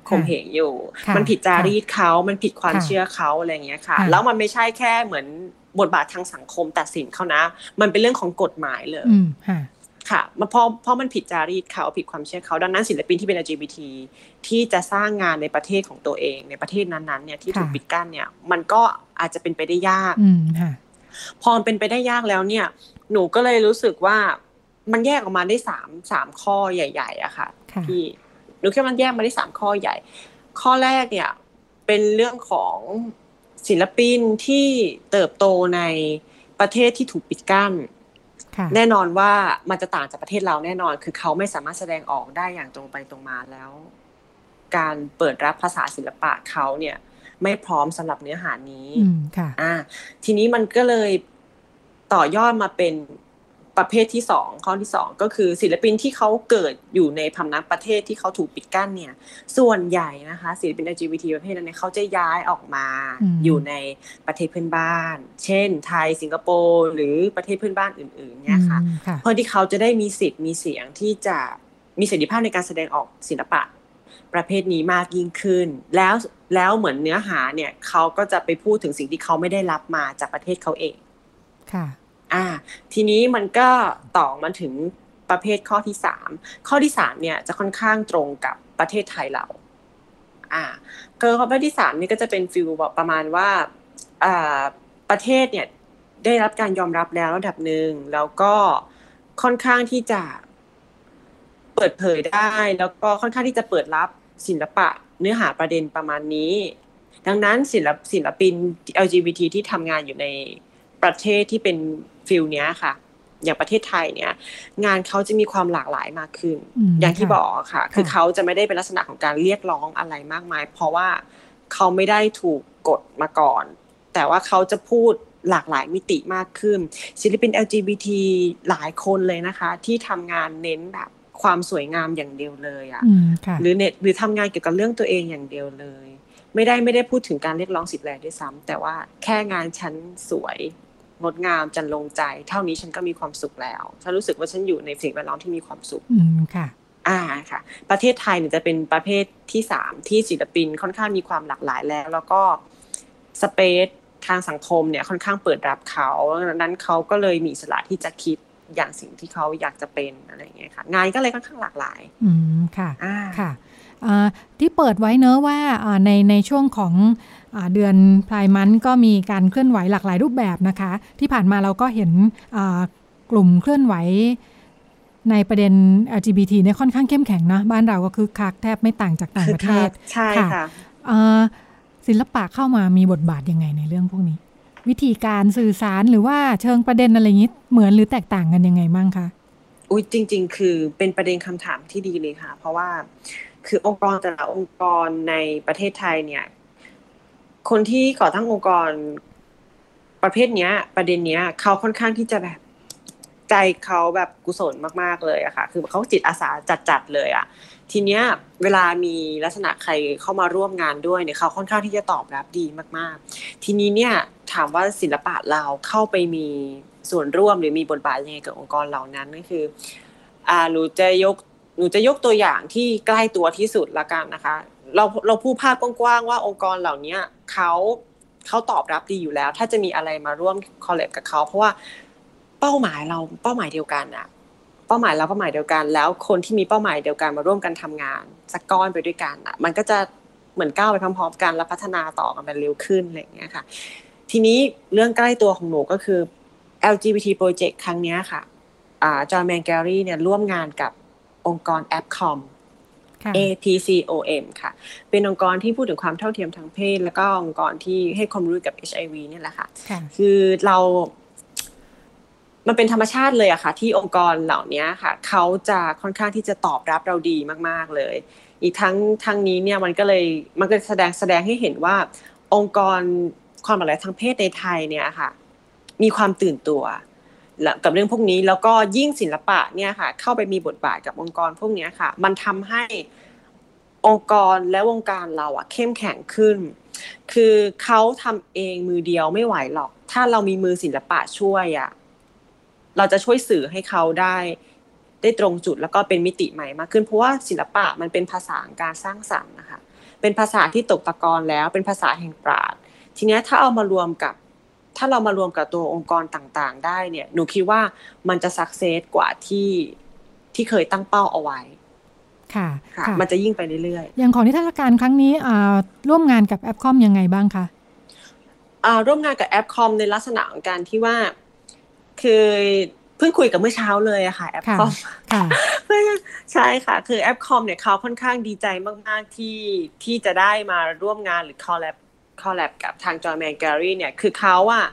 ข่มเหงอยู่ มันผิดจารีตเขามันผิดความเชื่อเขาอะไรเงี้ยค่ะ แล้วมันไม่ใช่แค่เหมือนบทบาททางสังคมตัดสินเขานะ มันเป็นเรื่องของกฎหมายเลยค่ะมาเพราะเพราะมันผิดจารีตเขาผิดความเชื่อเขาดังนั้นศิลปินที่เป็น LGBT ที่จะสร้างงานในประเทศของตัวเอง ในประเทศนั้นๆเนี่ยที่ถูกปิดกั้นเนี่ยมันก็อาจจะเป็นไปได้ยากพอเป็นไปได้ยากแล้วเนี่ย หนูก็เลยรู้สึกว่ามันแยกออกมาได้สามสามข้อใหญ่ ๆอะค่ะพี่ หนูแค่มันแยกมาได้สามข้อใหญ่ ข้อแรกเนี่ยเป็นเรื่องของศิลปินที่เติบโตในประเทศที่ถูกปิดกั้นแน่นอนว่ามันจะต่างจากประเทศเราแน่นอน คือเขาไม่สามารถแสดงออกได้อย่างตรงไปตรงมาแล้ว การเปิดรับภาษาศิลปะเขาเนี่ย ไม่พร้อมสำหรับเนื้อหานี้ค่ะ อ่า ทีนี้มันก็เลยต่อยอดมาเป็น ประเภทที่สองข้อที่สองก็คือศิลปินที่เขาเกิดอยู่ในพำนักประเทศที่เขาถูกปิดกั้นเนี่ย ส่วนใหญ่นะคะศิลปิน LGBT ประเภทนั้นเขาจะย้ายออกมาอยู่ในประเทศเพื่อนบ้าน เช่น ไทยสิงคโปร์หรือประเทศเพื่อนบ้านอื่นๆเนี่ยค่ะเพื่อที่เขาจะได้มีสิทธิ์มีเสียงที่จะมีเสรีภาพในการแสดงออกศิลปะประเภทนี้มากยิ่งขึ้น แล้วแล้วเหมือนเนื้อหาเนี่ยเขาก็จะไปพูดถึงสิ่งที่เขาไม่ได้รับมาจากประเทศเขาเองค่ะ อ่า ทีนี้มันก็ต่อมาถึงประเภทข้อที่สามข้อที่สามเนี่ยจะค่อนข้างตรงกับประเทศไทยเรา อ่าคือประเภทที่สามนี่ก็จะเป็นฟิลประมาณว่าอ่าประเทศเนี่ยได้รับการยอมรับแล้วระดับหนึ่งแล้วก็ค่อนข้างที่จะเปิดเผยได้ แล้วก็ค่อนข้างที่จะเปิดรับศิลปะเนื้อหาประเด็นประมาณนี้ ดังนั้นศิลปศิลปิน LGBT ที่ทำงานอยู่ใน ประเทศที่เป็นฟิลเนี้ยค่ะ อย่างประเทศไทยเนี่ยงานเขาจะมีความหลากหลายมากขึ้น อย่างที่บอกค่ะ คือเขาจะไม่ได้เป็นลักษณะของการเรียกร้องอะไรมากมาย เพราะว่าเขาไม่ได้ถูกกดมาก่อน แต่ว่าเขาจะพูดหลากหลายมิติมากขึ้น ศิลปิน LGBT หลายคนเลยนะคะ ที่ทำงานเน้นแบบความสวยงามอย่างเดียวเลยอะ่ะหรือเน็ตหรือทำงานเกี่ยวกับเรื่องตัวเองอย่างเดียวเลย ไม่ได้ไม่ได้พูดถึงการเรียกร้องสิทธิ์แรงด้วยซ้ำแต่ว่าแค่งานฉันสวย งดงามจันลงใจ เท่านี้ฉันก็มีความสุขแล้วฉันรู้สึกว่าฉันอยู่ในสิ่งแวดล้อมที่มีความสุขอืมค่ะ อ่าค่ะ ประเทศไทยเนี่ยจะเป็นประเภทที่สามที่ศิลปินค่อนข้างมีความหลากหลายแล้ว แล้วก็สเปซทางสังคมเนี่ยค่อนข้างเปิดรับเขาดังนั้นเขาก็เลยมีสละที่จะคิดอย่างสิ่งที่เขาอยากจะเป็นอะไรอย่างเงี้ยค่ะ งานก็เลยค่อนข้างหลากหลาย อืมค่ะ อ่าค่ะอ่า ที่เปิดไว้เนอะว่าอ่าในในช่วงของอาเดือนพลายมันก็มีการเคลื่อนไหวหลากหลายรูปแบบนะคะ ที่ผ่านมาเราก็เห็นอ่ากลุ่มเคลื่อนไหวในประเด็น LGBT เนี่ยค่อนข้างเข้มแข็งนะ บ้านเราก็คือคักแทบไม่ต่างจากต่างประเทศใช่ค่ะค่ะอ่าศิลปะเข้ามามีบทบาทยังไงในเรื่องพวกนี้ วิธีการสื่อสารหรือว่าเชิงประเด็นอะไรอย่างนี้เหมือนหรือแตกต่างกันยังไงบ้างคะอุ้ยจริง ๆ คือเป็นประเด็นคำถามที่ดีเลยค่ะ เพราะว่า คือองค์กรแต่ละองค์กรในประเทศไทยเนี่ย คนที่ก่อตั้งองค์กรประเภทเนี้ย ประเด็นเนี้ยเขาค่อนข้างที่จะแบบใจเขาแบบกุศลมากๆเลยอะค่ะ คือเขาจิตอาสาจัดๆเลยอะทีเนี้ยเวลามีลักษณะใครเข้ามาร่วมงานด้วยเนี่ยเขาค่อนข้างที่จะตอบรับดีมากๆ ทีนี้เนี่ยถามว่าศิลปะเราเข้าไปมีส่วนร่วมหรือมีบทบาทยังไงกับองค์กรเหล่านั้นก็คืออ่าหนูจะยก หนูจะยกตัวอย่างที่ใกล้ตัวที่สุดละกันนะคะ เราเราพูดภาพกว้างๆว่าองค์กรเหล่านี้เขาเขาตอบรับดีอยู่แล้ว ถ้าจะมีอะไรมาร่วมคอลเลบกับเขาเพราะว่าเป้าหมายเราเป้าหมายเดียวกันอะเป้าหมายเราเป้าหมายเดียวกัน แล้วคนที่มีเป้าหมายเดียวกันมาร่วมกันทำงานสักก้อนไปด้วยกันอะมันก็จะเหมือนก้าวไปพร้อมๆกัน และพัฒนาต่อกันไปเร็วขึ้นอะไรอย่างเงี้ยค่ะ ทีนี้เรื่องใกล้ตัวของหนูก็คือ LGBT project ครั้งนี้ค่ะจอห์นแมนแกรี่เนี่ยร่วมงานกับ องค์กร AppCom ค่ะ APCOM ค่ะ เป็นองค์กรที่พูดถึงความเท่าเทียมทางเพศ แล้วก็องค์กรที่ให้ความรู้กับ HIV เนี่ยแหละค่ะค่ะ คือเรา มันเป็นธรรมชาติเลยอะค่ะ ที่องค์กรเหล่านี้ค่ะ เขาจะค่อนข้างที่จะตอบรับเราดีมาก ๆ เลย อีกทั้งทั้งนี้เนี่ยมันก็เลยมันก็แสดงแสดงให้เห็นว่า องค์กรความหลากหลายทางเพศในไทยเนี่ยค่ะ มีความตื่นตัว กับเรื่องพวกนี้ แล้วก็ยิ่งศิลปะเนี่ยค่ะ เข้าไปมีบทบาทกับองค์กรพวกนี้ค่ะ มันทำให้องค์กรและวงการเราอะเข้มแข็งขึ้น คือเขาทำเองมือเดียวไม่ไหวหรอก ถ้าเรามีมือศิลปะช่วยอะเราจะช่วยสื่อให้เขาได้ได้ตรงจุดแล้วก็เป็นมิติใหม่มากขึ้นเพราะว่าศิลปะมันเป็นภาษาการสร้างสรรค์นะคะเป็นภาษาที่ตกตะกอนแล้วเป็นภาษาแห่งปราดทีนี้ถ้าเอามารวมกับ ถ้าเรามารวมกับตัวองค์กรต่างๆ ได้เนี่ยหนูคิดว่ามันจะสักเซสกว่าที่ที่เคยตั้งเป้าเอาไว้ค่ะค่ะค่ะมันจะยิ่งไปเรื่อยอย่างของนิทรรศการครั้งนี้อ่าร่วมงานกับ APCOM ยังไงบ้างคะๆอ่าร่วมงานกับ APCOM ในลักษณะของการที่ว่าคือเพิ่งคุยกับเมื่อเช้าเลยอะค่ะ APCOM ค่ะค่ะใช่ค่ะ คือ APCOM เนี่ยเขาค่อนข้างดีใจมาก ๆ ที่ที่จะได้มาร่วมงานหรือ collab collab กับทาง Joyman Gallery เนี่ยคือเขาอะ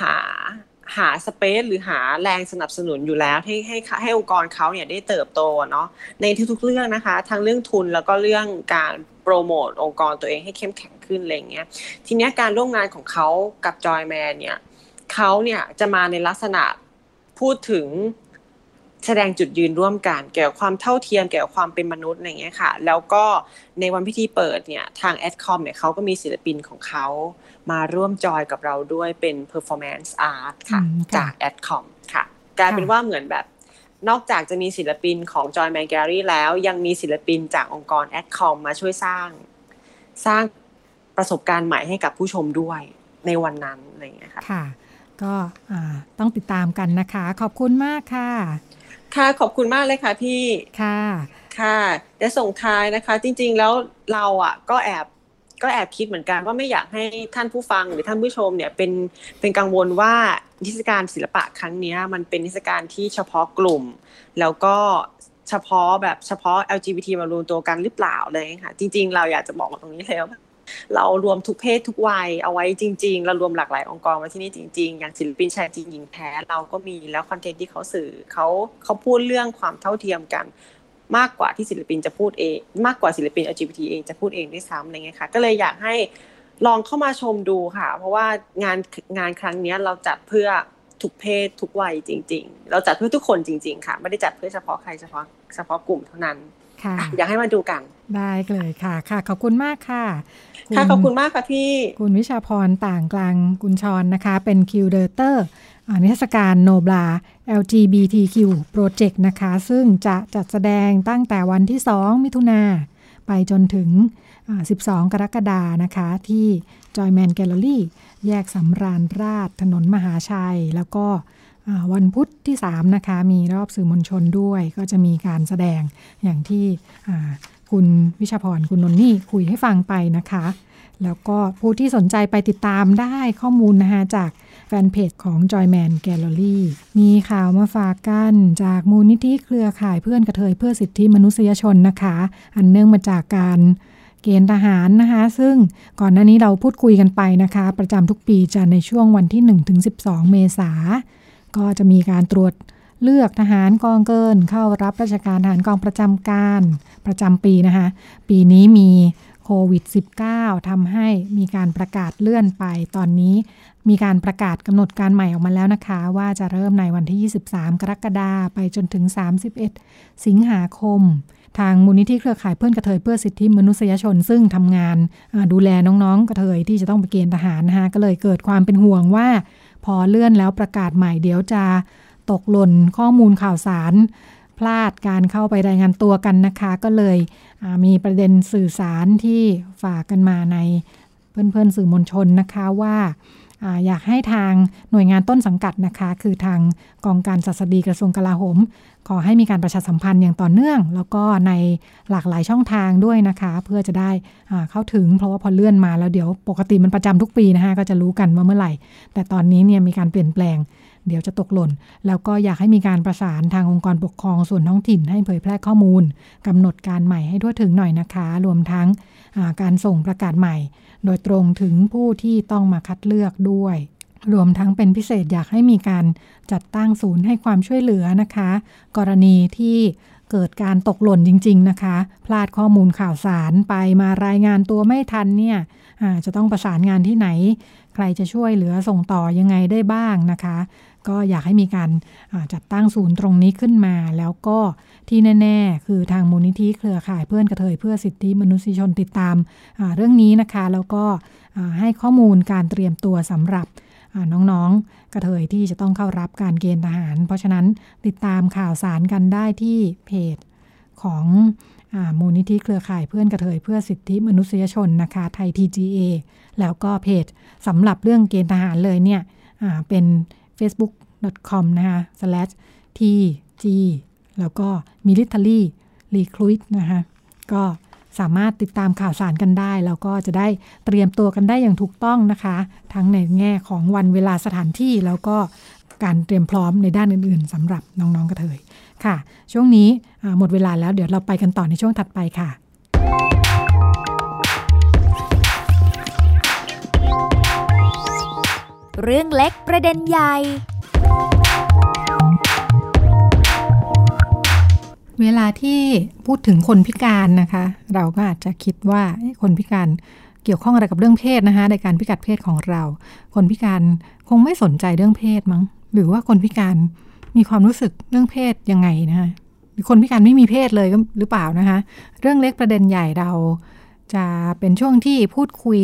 หาหา space หรือหาแรงสนับสนุนอยู่แล้วให้ให้ให้องค์กรเขาเนี่ยได้เติบโตเนาะในทุกๆเรื่องนะคะ ทั้งเรื่องทุนแล้วก็เรื่องการโปรโมทองค์กรตัวเองให้เข้มแข็งขึ้นอะไรเงี้ยทีเนี้ยการร่วมงานของเขากับ Joyman เนี่ยเขาเนี่ยจะมาในลักษณะพูดถึง แสดงจุดยืนร่วมกันเกี่ยวกับความเท่าเทียมเกี่ยวกับความเป็นมนุษย์อะไรอย่างเงี้ยค่ะ แล้วก็ในวันพิธีเปิดเนี่ยทาง APCOM เนี่ยเขาก็มีศิลปินของเขามาร่วมจอยกับเราด้วยเป็น performance art ค่ะอืมค่ะจาก APCOMค่ะ กลายเป็นค่ะว่าเหมือนแบบนอกจากจะมีศิลปินของจอยแมนแกรี่แล้วยังมีศิลปินจากองค์กรแอดคอมมาช่วยสร้าง สร้างประสบการณ์ใหม่ให้กับผู้ชมด้วยในวันนั้นอะไรอย่างเงี้ยค่ะ ค่ะ ก็อ่าต้องติดตามกันนะคะ ขอบคุณมากค่ะ ค่ะขอบคุณมากเลยค่ะพี่ค่ะค่ะและส่งท้ายนะคะ จริง ๆ แล้วเราอะก็แอบก็แอบคิดเหมือนกันว่าไม่อยากให้ท่านผู้ฟังหรือท่านผู้ชมเนี่ยเป็นเป็นกังวลว่านิทรรศการศิลปะครั้งเนี้ยมันเป็นนิทรรศการที่เฉพาะกลุ่ม แล้วก็เฉพาะแบบเฉพาะ LGBT มารวมตัวกันหรือเปล่าเลยค่ะ จริง ๆ เราอยากจะบอกตรงนี้เลยว่า เรารวมทุกเพศทุกวัยเอาไว้จริง ๆ เรารวมหลากหลายองค์กรไว้ที่นี่จริง ๆ อย่างศิลปินชายจริงหญิงแท้เราก็มีแล้วคอนเทนต์ที่เขาสื่อเขาเขาพูดเรื่องความเท่าเทียมกันมากกว่าที่ศิลปินจะพูดเอง มากกว่าศิลปิน LGBT เองจะพูดเองด้วยซ้ำอะไรเงี้ยค่ะ ก็เลยอยากให้ลองเข้ามาชมดูค่ะ เพราะว่างานงานครั้งนี้เราจัดเพื่อทุกเพศทุกวัยจริง ๆ เราจัดเพื่อทุกคนจริง ๆ ค่ะ ไม่ได้จัดเพื่อเฉพาะใครเฉพาะเฉพาะกลุ่มเท่านั้น อะอยากให้มาดูกัน ได้เลยค่ะค่ะ ขอบคุณมากค่ะค่ะขอบคุณมากค่ะพี่ คุณวิชาพรต่างกลางกุญชรนะคะ เป็นคิวเดเตอร์นิทรรศการโนบลา LGBTQ Project นะคะ ซึ่งจะจัดแสดงตั้งแต่วันที่ 2 มิถุนาไปจนถึงอ่า12 กรกฎานะคะ ที่ Joyman Gallery แยกสำราญราชถนนมหาชัย แล้วก็ วันพุธที่ 3 นะคะ มีรอบสื่อมวลชนด้วย ก็จะมีการแสดงอย่างที่คุณวิชาพรคุณนนนี่คุยให้ฟังไปนะคะ แล้วก็ผู้ที่สนใจไปติดตามได้ข้อมูลนะคะจากแฟนเพจของ Joyman Gallery มีข่าวมาฝากกันจากมูลนิธิเครือข่ายเพื่อนกระเทยเพื่อสิทธิมนุษยชนนะคะ อันเนื่องมาจากการเกณฑ์ทหารนะคะ ซึ่งก่อนหน้านี้เราพูดคุยกันไปนะคะ ประจำทุกปีจะในช่วงวันที่ 1-12 เมษา ก็จะมีการตรวจเลือกทหารกองเกิน เข้ารับราชการทหารกองประจำการประจำปีนะคะปีนี้มีโควิด -19 ทำให้มีการประกาศเลื่อนไป ตอนนี้มีการประกาศกำหนดการใหม่ออกมาแล้วนะคะ ว่าจะเริ่มในวันที่ 23 กรกฎาคมไปจนถึง 31 สิงหาคม ทางมูลนิธิเครือข่ายเพื่อนกระเทยเพื่อสิทธิมนุษยชน ซึ่งทำงานดูแลน้องๆ กระเทยที่จะต้องไปเกณฑ์ทหารนะคะก็เลยเกิดความเป็นห่วงว่า พอเลื่อนแล้วประกาศใหม่เดี๋ยวจะตกหล่นข้อมูลข่าวสาร พลาดการเข้าไปรายงานตัวกันนะคะ ก็เลยมีประเด็นสื่อสารที่ฝากกันมาในเพื่อนๆสื่อมวลชนนะคะว่าอยากให้ทางหน่วยงานต้นสังกัดนะคะ คือทางกองการศัสดีกระทรวงกลาโหม ขอให้มีการประชาสัมพันธ์อย่างต่อเนื่อง แล้วก็ในหลากหลายช่องทางด้วยนะคะ เพื่อจะได้เข้าถึง เพราะว่าพอเลื่อนมาแล้วเดี๋ยวปกติมันประจำทุกปีนะคะก็จะรู้กันว่าเมื่อไหร่ แต่ตอนนี้เนี่ยมีการเปลี่ยนแปลง เดี๋ยวจะตกหล่น แล้วก็อยากให้มีการประสานทางองค์กรปกครองส่วนท้องถิ่น ให้เผยแพร่ข้อมูลกำหนดการใหม่ให้ทั่วถึงหน่อยนะคะ รวมทั้งการส่งประกาศใหม่ โดยตรงถึงผู้ที่ต้องมาคัดเลือกด้วย รวมทั้งเป็นพิเศษอยากให้มีการจัดตั้งศูนย์ให้ความช่วยเหลือนะคะ กรณีที่เกิดการตกหล่นจริง ๆ นะคะ พลาดข้อมูลข่าวสารไปมารายงานตัวไม่ทันเนี่ยจะต้องประสานงานที่ไหน ใครจะช่วยเหลือส่งต่อยังไงได้บ้างนะคะ ก็อยากให้มีการจัดตั้งศูนย์ตรงนี้ขึ้นมา แล้วก็ที่แน่ ๆ คือทางมูลนิธิเครือข่ายเพื่อนกระเทยเพื่อสิทธิมนุษยชนติดตามเรื่องนี้นะคะ แล้วก็ให้ข้อมูลการเตรียมตัวสำหรับ น้องๆ กระเทยที่จะต้องเข้ารับการเกณฑ์ทหาร เพราะฉะนั้นติดตามข่าวสารกันได้ที่เพจของมูลนิธิเครือข่ายเพื่อนกระเทยเพื่อสิทธิมนุษยชนนะคะไทย TGA แล้วก็เพจสำหรับเรื่องเกณฑ์ทหารเลยเนี่ยเป็น facebook.com นะคะ slash tg แล้วก็ military recruit นะคะก็ สามารถติดตามข่าวสารกันได้ แล้วก็จะได้เตรียมตัวกันได้อย่างถูกต้องนะคะ ทั้งในแง่ของวันเวลาสถานที่แล้วก็การเตรียมพร้อมในด้านอื่น ๆสำหรับน้องๆกระเทยค่ะ ช่วงนี้หมดเวลาแล้วเดี๋ยวเราไปกันต่อในช่วงถัดไปค่ะเรื่องเล็กประเด็นใหญ่ เวลาที่พูดถึงคนพิการนะคะ เราก็อาจจะคิดว่าคนพิการเกี่ยวข้องอะไรกับเรื่องเพศนะคะ ในการพิกัดเพศของเรา คนพิการคงไม่สนใจเรื่องเพศมั้ง หรือว่าคนพิการมีความรู้สึกเรื่องเพศยังไงนะคะคนพิการไม่มีเพศเลยหรือเปล่านะคะ เรื่องเล็กประเด็นใหญ่เราจะเป็นช่วงที่พูดคุย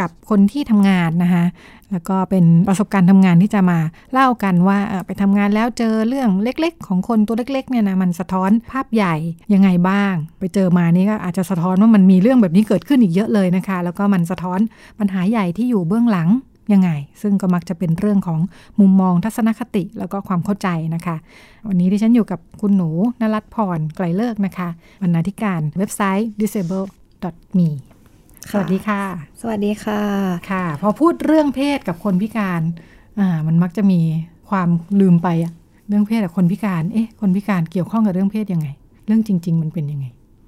กับคนที่ทำงานนะคะแล้วก็เป็นประสบการณ์ทำงานที่จะมาเล่ากันว่าไปทำงานแล้วเจอเรื่องเล็กๆ ของคนตัวเล็กๆเนี่ยนะมันสะท้อนภาพใหญ่ยังไงบ้าง ไปเจอมานี่ก็อาจจะสะท้อนว่ามันมีเรื่องแบบนี้เกิดขึ้นอีกเยอะเลยนะคะ แล้วก็มันสะท้อนปัญหาใหญ่ที่อยู่เบื้องหลังยังไง ซึ่งก็มักจะเป็นเรื่องของมุมมองทัศนคติแล้วก็ความเข้าใจนะคะ วันนี้ที่ฉันอยู่กับคุณหนูนรัตพรไกลเลิกนะคะบรรณาธิการเว็บไซต์ disable.me สวัสดีค่ะ สวัสดีค่ะ ค่ะ พอพูดเรื่องเพศกับคนพิการ อ่า มันมักจะมีความลืมไปอะเรื่องเพศกับคนพิการ เอ๊ะ คนพิการเกี่ยวข้องกับเรื่องเพศยังไง เรื่องจริง ๆ มันเป็นยังไง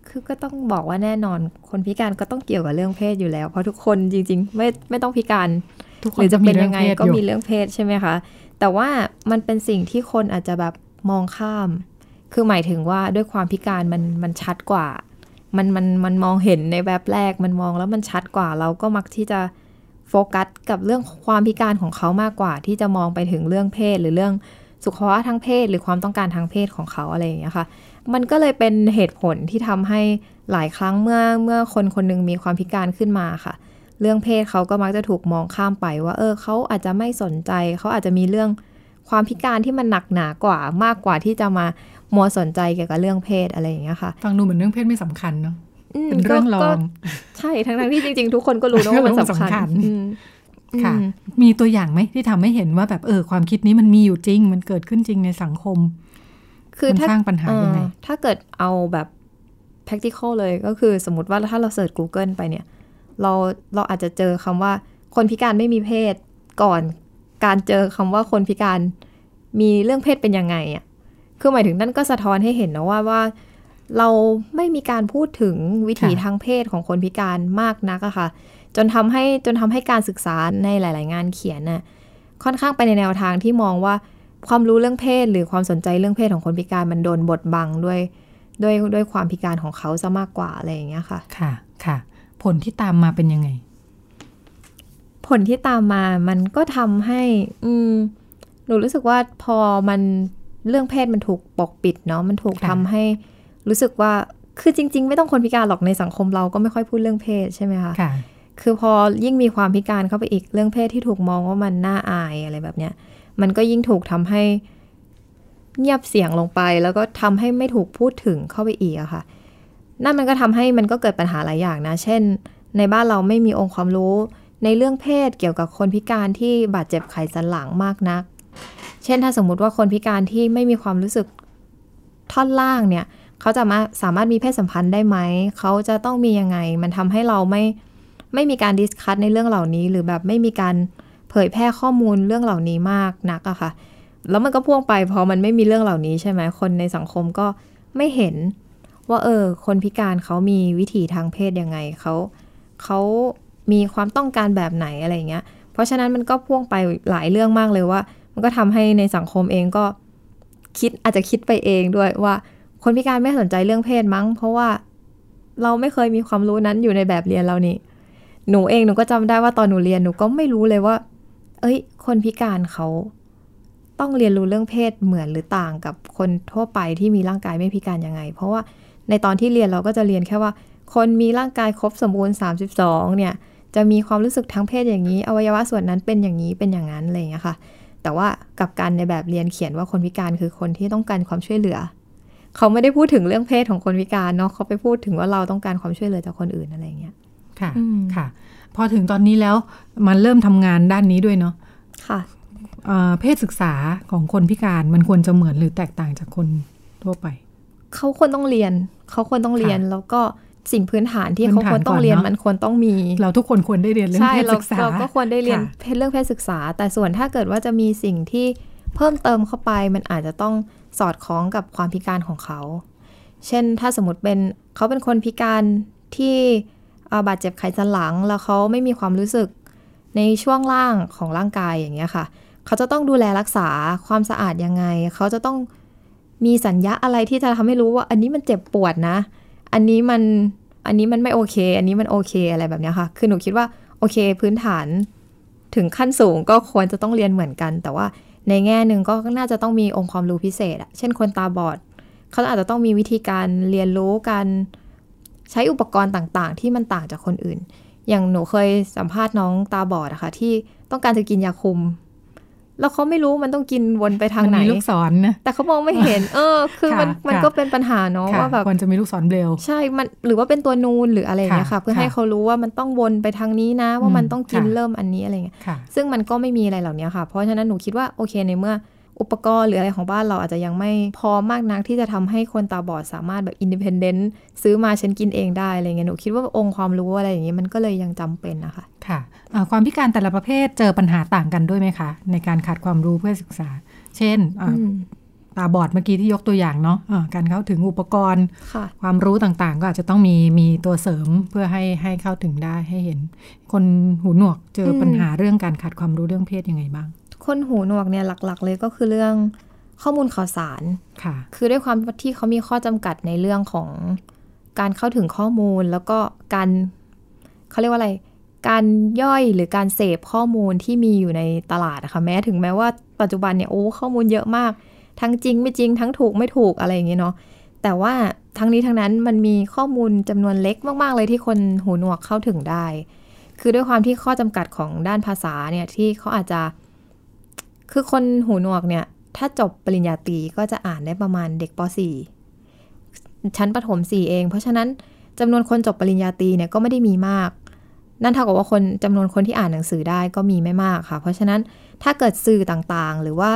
คือก็ต้องบอกว่าแน่นอน คนพิการก็ต้องเกี่ยวกับเรื่องเพศอยู่แล้ว เพราะทุกคนจริง ๆ ไม่ไม่ต้องพิการหรือจะเป็นยังไงก็มีเรื่องเพศใช่ไหมคะ แต่ว่ามันเป็นสิ่งที่คนอาจจะแบบมองข้าม คือหมายถึงว่าด้วยความพิการมันมันชัดกว่า มันมันมันมองเห็นในแบบแรกมันมองแล้วมันชัดกว่าเราก็มักที่จะโฟกัสกับเรื่องความพิการของเขามากกว่า ที่จะมองไปถึงเรื่องเพศหรือเรื่องสุขภาวะทางเพศ หรือความต้องการทางเพศของเขาอะไรอย่างเงี้ยค่ะ มันก็เลยเป็นเหตุผลที่ทำให้หลายครั้งเมื่อเมื่อคนคนนึงมีความพิการขึ้นมาค่ะ เรื่องเพศเขาก็มักจะถูกมองข้ามไปว่า เออเขาอาจจะไม่สนใจ เขาอาจจะมีเรื่องความพิการที่มันหนักหนากว่ามากกว่าที่จะมา มัวสนใจเกี่ยวกับเรื่องเพศอะไรอย่างเงี้ยค่ะฟังดูเหมือนเรื่องเพศไม่สำคัญเนาะเป็นเรื่องรองใช่ทั้งทั้งที่จริงๆ ทุกคนก็รู้นะว่ามันสำคัญค่ะ มีตัวอย่างไหมที่ทำให้เห็นว่าแบบเออความคิดนี้มันมีอยู่จริง มันเกิดขึ้นจริงในสังคม คือถ้าสร้างปัญหายังไงถ้าเกิดเอาแบบ practical เลยก็คือสมมติว่าถ้าเราเสิร์ช Google ไปเนี่ย เราเราอาจจะเจอคำว่า คนพิการไม่มีเพศก่อน การเจอคำว่าคนพิการมีเรื่องเพศเป็นยังไงอะ คือหมายถึงนั่นก็สะท้อนให้เห็นนะว่าว่าเราไม่มีการพูดถึงวิถีทางเพศของคนพิการมากนักอะค่ะ จนทำให้จนทำให้การศึกษาในหลาย ๆ งานเขียนน่ะค่อนข้างไปในแนวทางที่มองว่าความรู้เรื่องเพศ หรือความสนใจเรื่องเพศของคนพิการมันโดนบดบังด้วยด้วยด้วยความพิการของเขาซะมากกว่าอะไรอย่างเงี้ยค่ะ ค่ะค่ะ ผลที่ตามมาเป็นยังไง ผลที่ตามมามันก็ทำให้ อืมหนูรู้สึกว่าพอมัน เรื่องเพศมันถูกปกปิดเนาะมันถูกทำให้รู้สึกว่าคือจริง ๆ ไม่ต้องคนพิการหรอกในสังคมเราก็ไม่ค่อยพูดเรื่องเพศใช่ไหมคะค่ะคือพอยิ่งมีความพิการเข้าไปอีกเรื่องเพศที่ถูกมองว่ามันน่าอายอะไรแบบเนี้ย มันก็ยิ่งถูกทำให้เงียบเสียงลงไป แล้วก็ทำให้ไม่ถูกพูดถึงเข้าไปอีกอะค่ะ นั่นมันก็ทำให้มันก็เกิดปัญหาหลายอย่างนะ เช่น ในบ้านเราไม่มีองค์ความรู้ในเรื่องเพศเกี่ยวกับคนพิการที่บาดเจ็บไขสันหลังมากนัก เช่นถ้าสมมุติว่าคนพิการที่ไม่มีความรู้สึกท่อนล่างเนี่ย เขาจะมาสามารถมีเพศสัมพันธ์ได้ไหม เขาจะต้องมียังไง มันทำให้เราไม่ไม่มีการดิสคัตในเรื่องเหล่านี้ หรือแบบไม่มีการเผยแพร่ข้อมูลเรื่องเหล่านี้มากนักอะค่ะ แล้วมันก็พ่วงไปพอมันไม่มีเรื่องเหล่านี้ใช่ไหมคนในสังคมก็ไม่เห็นว่าเออ คนพิการเขามีวิถีทางเพศยังไงเขาเขามีความต้องการแบบไหนอะไรเงี้ย เพราะฉะนั้นมันก็พ่วงไปหลายเรื่องมากเลยว่า มันก็ทำให้ในสังคมเองก็คิดอาจจะคิดไปเองด้วยว่า คนพิการไม่สนใจเรื่องเพศมั้ง เพราะว่าเราไม่เคยมีความรู้นั้นอยู่ในแบบเรียนเรานี่ หนูเองหนูก็จำได้ว่าตอนหนูเรียนหนูก็ไม่รู้เลยว่า เอ้ย คนพิการเขาต้องเรียนรู้เรื่องเพศเหมือนหรือต่างกับคนทั่วไปที่มีร่างกายไม่พิการยังไง เพราะว่าในตอนที่เรียนเราก็จะเรียนแค่ว่า คนมีร่างกายครบสมบูรณ์ 32 เนี่ย จะมีความรู้สึกทางเพศอย่างนี้ อวัยวะส่วนนั้นเป็นอย่างนี้เป็นอย่างนั้นอะไรอย่างเงี้ยค่ะ แต่ว่ากับการในแบบเรียนเขียนว่าคนพิการคือคนที่ต้องการความช่วยเหลือ เขาไม่ได้พูดถึงเรื่องเพศของคนพิการเนาะเขาไปพูดถึงว่าเราต้องการความช่วยเหลือจากคนอื่นอะไรอย่างเงี้ยค่ะอืมค่ะ พอถึงตอนนี้แล้วมันเริ่มทำงานด้านนี้ด้วยเนาะค่ะเอ่อเพศศึกษาของคนพิการมันควรจะเหมือนหรือแตกต่างจากคนทั่วไป เขาควรต้องเรียน เขาควรต้องเรียนแล้วก็ สิ่งพื้นฐานที่พื้เขานฐานควรต้องเรียนก่อนเนอะมันควรต้องมี เราทุกคนควรได้เรียนเรื่องใช่เพศเราศึกษาเราก็ควรได้เรียนค่ะเพศเรื่องเพศศึกษา แต่ส่วนถ้าเกิดว่าจะมีสิ่งที่เพิ่มเติมเข้าไปมันอาจจะต้องสอดคล้องกับความพิการของเขา เช่นถ้าสมมติเป็นเขาเป็นคนพิการที่เอ่อบาดเจ็บไขสันหลัง แล้วเขาไม่มีความรู้สึกในช่วงล่างของร่างกายอย่างเงี้ยค่ะ เขาจะต้องดูแลรักษาความสะอาดยังไง เขาจะต้องมีสัญญาอะไรที่จะทำให้รู้ว่า อันนี้มันเจ็บปวดนะ อันนี้มันอันนี้มันไม่โอเค อันนี้มันโอเคอะไรแบบนี้ค่ะ คือหนูคิดว่าโอเค พื้นฐานถึงขั้นสูงก็ควรจะต้องเรียนเหมือนกัน แต่ว่าในแง่หนึ่งก็น่าจะต้องมีองค์ความรู้พิเศษอะเช่นคนตาบอด เขาอาจจะต้องมีวิธีการเรียนรู้การใช้อุปกรณ์ต่างๆ ที่มันต่างจากคนอื่น อย่างหนูเคยสัมภาษณ์น้องตาบอดอะค่ะที่ต้องการจะกินยาคุม แล้วเขาไม่รู้มันต้องกินวนไปทางมันไหนมีลูกศรนะแต่เขามองไม่เห็น เออ คือมันค่ะมันค่ะก็เป็นปัญหาเนาะค่ะว่าแบบควรจะมีลูกศรเบลใช่มันหรือว่าเป็นตัวนูนหรืออะไรอย่างเงี้ยค่ะค่ะ เพื่อให้ค่ะเขารู้ว่ามันต้องวนไปทางนี้นะ ว่ามันอืมต้องกินค่ะเริ่มอันนี้อะไรเงี้ยค่ะซึ่งมันก็ไม่มีอะไรเหล่านี้ค่ะ เพราะฉะนั้นหนูคิดว่าโอเคในเมื่อ อุปกรณ์หรืออะไรของบ้านเราอาจจะยังไม่พอมากนักที่จะทำให้คนตาบอดสามารถแบบ independent ซื้อมาฉันกินเองได้อะไรเงี้ยหนูคิดว่าองค์ความรู้อะไรอย่างเงี้ยมันก็เลยยังจำเป็นนะคะค่ะเอ่อความพิการแต่ละประเภทเจอปัญหาต่างกันด้วยไหมคะ ในการขาดความรู้เพื่อศึกษา เช่นอ่าอืมตาบอดเมื่อกี้ที่ยกตัวอย่างเนาะอ่าการเข้าถึงอุปกรณ์ค่ะความรู้ต่างๆ ก็อาจจะต้องมีมีตัวเสริมเพื่อให้ให้เข้าถึงได้ให้เห็น คนหูหนวกเจออมปัญหาเรื่องการขาดความรู้เรื่องเพศยังไงบ้าง คนหูหนวกเนี่ยหลัก ๆ เลยก็คือเรื่องข้อมูลข่าวสารค่ะ คือด้วยความที่เขามีข้อจำกัดในเรื่องของการเข้าถึงข้อมูลแล้วก็การเขาเรียกว่าอะไร การย่อยหรือการเสพข้อมูลที่มีอยู่ในตลาดนะคะแม้ถึงแม้ว่าปัจจุบันเนี่ยโอ้ข้อมูลเยอะมาก ทั้งจริงไม่จริงทั้งถูกไม่ถูกอะไรอย่างเงี้ยเนาะแต่ว่าทั้งนี้ทั้งนั้นมันมีข้อมูลจำนวนเล็กมาก ๆ เลยที่คนหูหนวกเข้าถึงได้ คือด้วยความที่ข้อจำกัดของด้านภาษาเนี่ยที่เขาอาจจะ คือคนหูหนวกเนี่ย ถ้าจบปริญญาตรีก็จะอ่านได้ประมาณเด็กป .4 ชั้นประถม 4 เอง เพราะฉะนั้นจำนวนคนจบปริญญาตรีเนี่ยก็ไม่ได้มีมาก นั่นเท่ากับว่าคนจำนวนคนที่อ่านหนังสือได้ก็มีไม่มากค่ะ เพราะฉะนั้นถ้าเกิดสื่อต่างๆ หรือว่า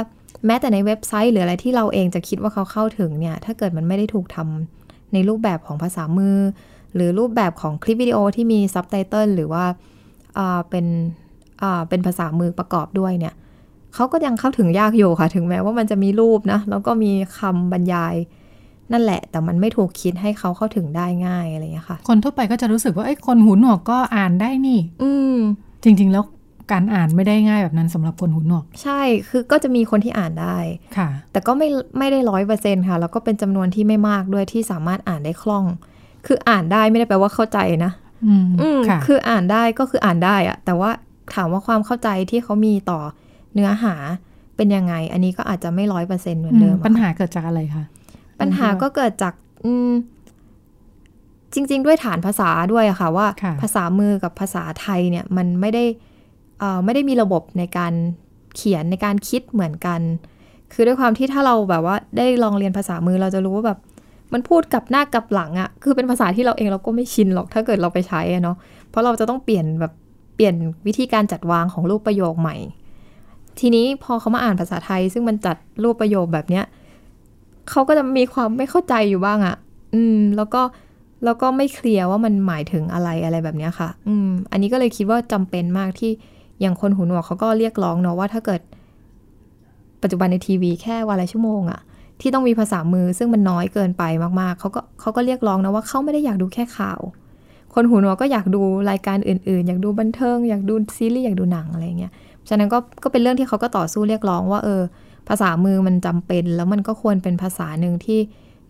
แม้แต่ในเว็บไซต์ หรืออะไรที่เราเองจะคิดว่าเขาเข้าถึงเนี่ย ถ้าเกิดมันไม่ได้ถูกทำในรูปแบบของภาษามือ หรือรูปแบบของคลิปวิดีโอที่มีซับไตเติลหรือว่าเป็นเป็นภาษามือประกอบด้วยเนี่ย เขาก็ยังเข้าถึงยากอยู่ค่ะ ถึงแม้ว่ามันจะมีรูปนะ แล้วก็มีคำบรรยายนั่นแหละ แต่มันไม่ถูกคิดให้เขาเข้าถึงได้ง่ายอะไรอย่างนี้ค่ะ คนทั่วไปก็จะรู้สึกว่าไอ้คนหูหนวกก็อ่านได้นี่ อืม จริง ๆ แล้วการอ่านไม่ได้ง่ายแบบนั้นสำหรับคนหูหนวก ใช่คือก็จะมีคนที่อ่านได้ค่ะ แต่ก็ไม่ไม่ได้ร้อยเปอร์เซ็นค่ะ แล้วก็เป็นจำนวนที่ไม่มากด้วยที่สามารถอ่านได้คล่อง คืออ่านได้ไม่ได้แปลว่าเข้าใจนะ อืมอืมค่ะคืออ่านได้ก็คืออ่านได้อะแต่ว่าถามว่าความเข้าใจที่เขามีต่อ เนื้อหาเป็นยังไง อันนี้ก็อาจจะไม่ร้อยเปอร์เซ็นเหมือนเดิมปัญหาเกิดจากอะไรคะปัญหาก็เกิดจากอืมจริง ๆ ด้วยฐานภาษาด้วยอะค่ะ ว่าค่ะภาษามือกับภาษาไทยเนี่ย มันไม่ได้เอ่อไม่ได้มีระบบในการเขียนในการคิดเหมือนกัน คือด้วยความที่ถ้าเราแบบว่าได้ลองเรียนภาษามือเราจะรู้ว่าแบบ มันพูดกับหน้ากับหลังอะคือเป็นภาษาที่เราเองเราก็ไม่ชินหรอกถ้าเกิดเราไปใช้อะเนาะเพราะเราจะต้องเปลี่ยนแบบเปลี่ยนวิธีการจัดวางของรูปประโยคใหม่ ทีนี้พอเขามาอ่านภาษาไทย ซึ่งมันจัดรูปประโยคแบบเนี้ยเขาก็จะมีความไม่เข้าใจอยู่บ้างอะอืม แล้วก็แล้วก็ไม่เคลียร์ว่ามันหมายถึงอะไรอะไรแบบเนี้ยค่ะ อืม อันนี้ก็เลยคิดว่าจำเป็นมากที่อย่างคนหูหนวกเขาก็เรียกร้องเนาะว่าถ้าเกิด ปัจจุบันในทีวีแค่วันละชั่วโมงอะที่ต้องมีภาษามือซึ่งมันน้อยเกินไปมากๆเขาก็เขาก็เรียกร้องนะว่าเขาไม่ได้อยากดูแค่ข่าว คนหูหนวกก็อยากดูรายการอื่น ๆ อยากดูบันเทิง อยากดูซีรีส์อยากดูหนังอะไรเงี้ย ฉะนั้นก็ก็เป็นเรื่องที่เขาก็ต่อสู้เรียกร้องว่าเออ ภาษามือมันจำเป็น แล้วมันก็ควรเป็นภาษาหนึ่งที่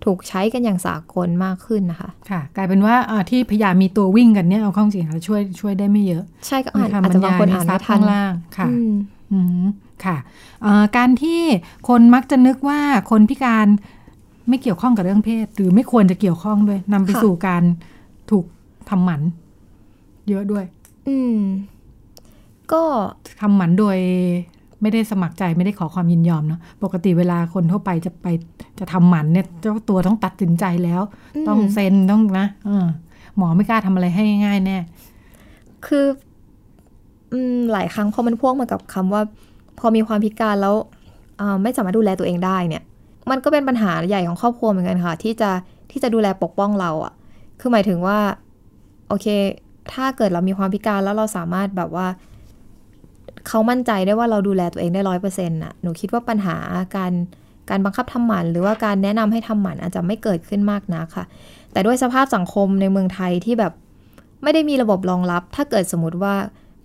ถูกใช้กันอย่างสากลมากขึ้นนะคะ ค่ะ กลายเป็นว่าเอ่อที่พยายามมีตัววิ่งกันเนี่ยเอาเข้าจริงๆแล้วช่วยช่วยได้ไม่เยอะ ใช่ก็อ่านมีคำอาจจะบางคนอ่านซัไม่บทัข้านงล่างค่ะอืมอืมค่ะเอ่อการที่คนมักจะนึกว่าคนพิการไม่เกี่ยวข้องกับเรื่องเพศ หรือไม่ควรจะเกี่ยวข้องด้วยนำไปค่ะสู่การถูกทำหมัน เยอะด้วย อืม ก็ทำหมันโดยไม่ได้สมัครใจไม่ได้ขอความยินยอมเนาะปกติเวลาคนทั่วไปจะไปจะทำหมันเนี่ยเจ้าตัวต้องตัดสินใจแล้วมต้องเซ็นต้องนะเออหมอไม่กล้าทำอะไรให้ง่ายๆแน่ คืออืมหลายครั้งพอมันพ่วงมากับคำว่า พอมีความพิการแล้วอ่าไม่สามารถดูแลตัวเองได้เนี่ย มันก็เป็นปัญหาใหญ่ของครอบครัวเหมือนกันค่ะ ที่จะที่จะดูแลปกป้องเราอะ่ะ คือหมายถึงว่า โอเค ถ้าเกิดเรามีความพิการแล้วเราสามารถแบบว่า เขามั่นใจได้ว่าเราดูแลตัวเองได้ร้อยเปอร์เซ็นต์่ะหนูคิดว่าปัญหาการการบังคับทำหมันหรือว่าการแนะนำให้ทำหมันอาจจะไม่เกิดขึ้นมากนักค่ะ แต่ด้วยสภาพสังคมในเมืองไทยที่แบบไม่ได้มีระบบรองรับ ถ้าเกิดสมมติว่า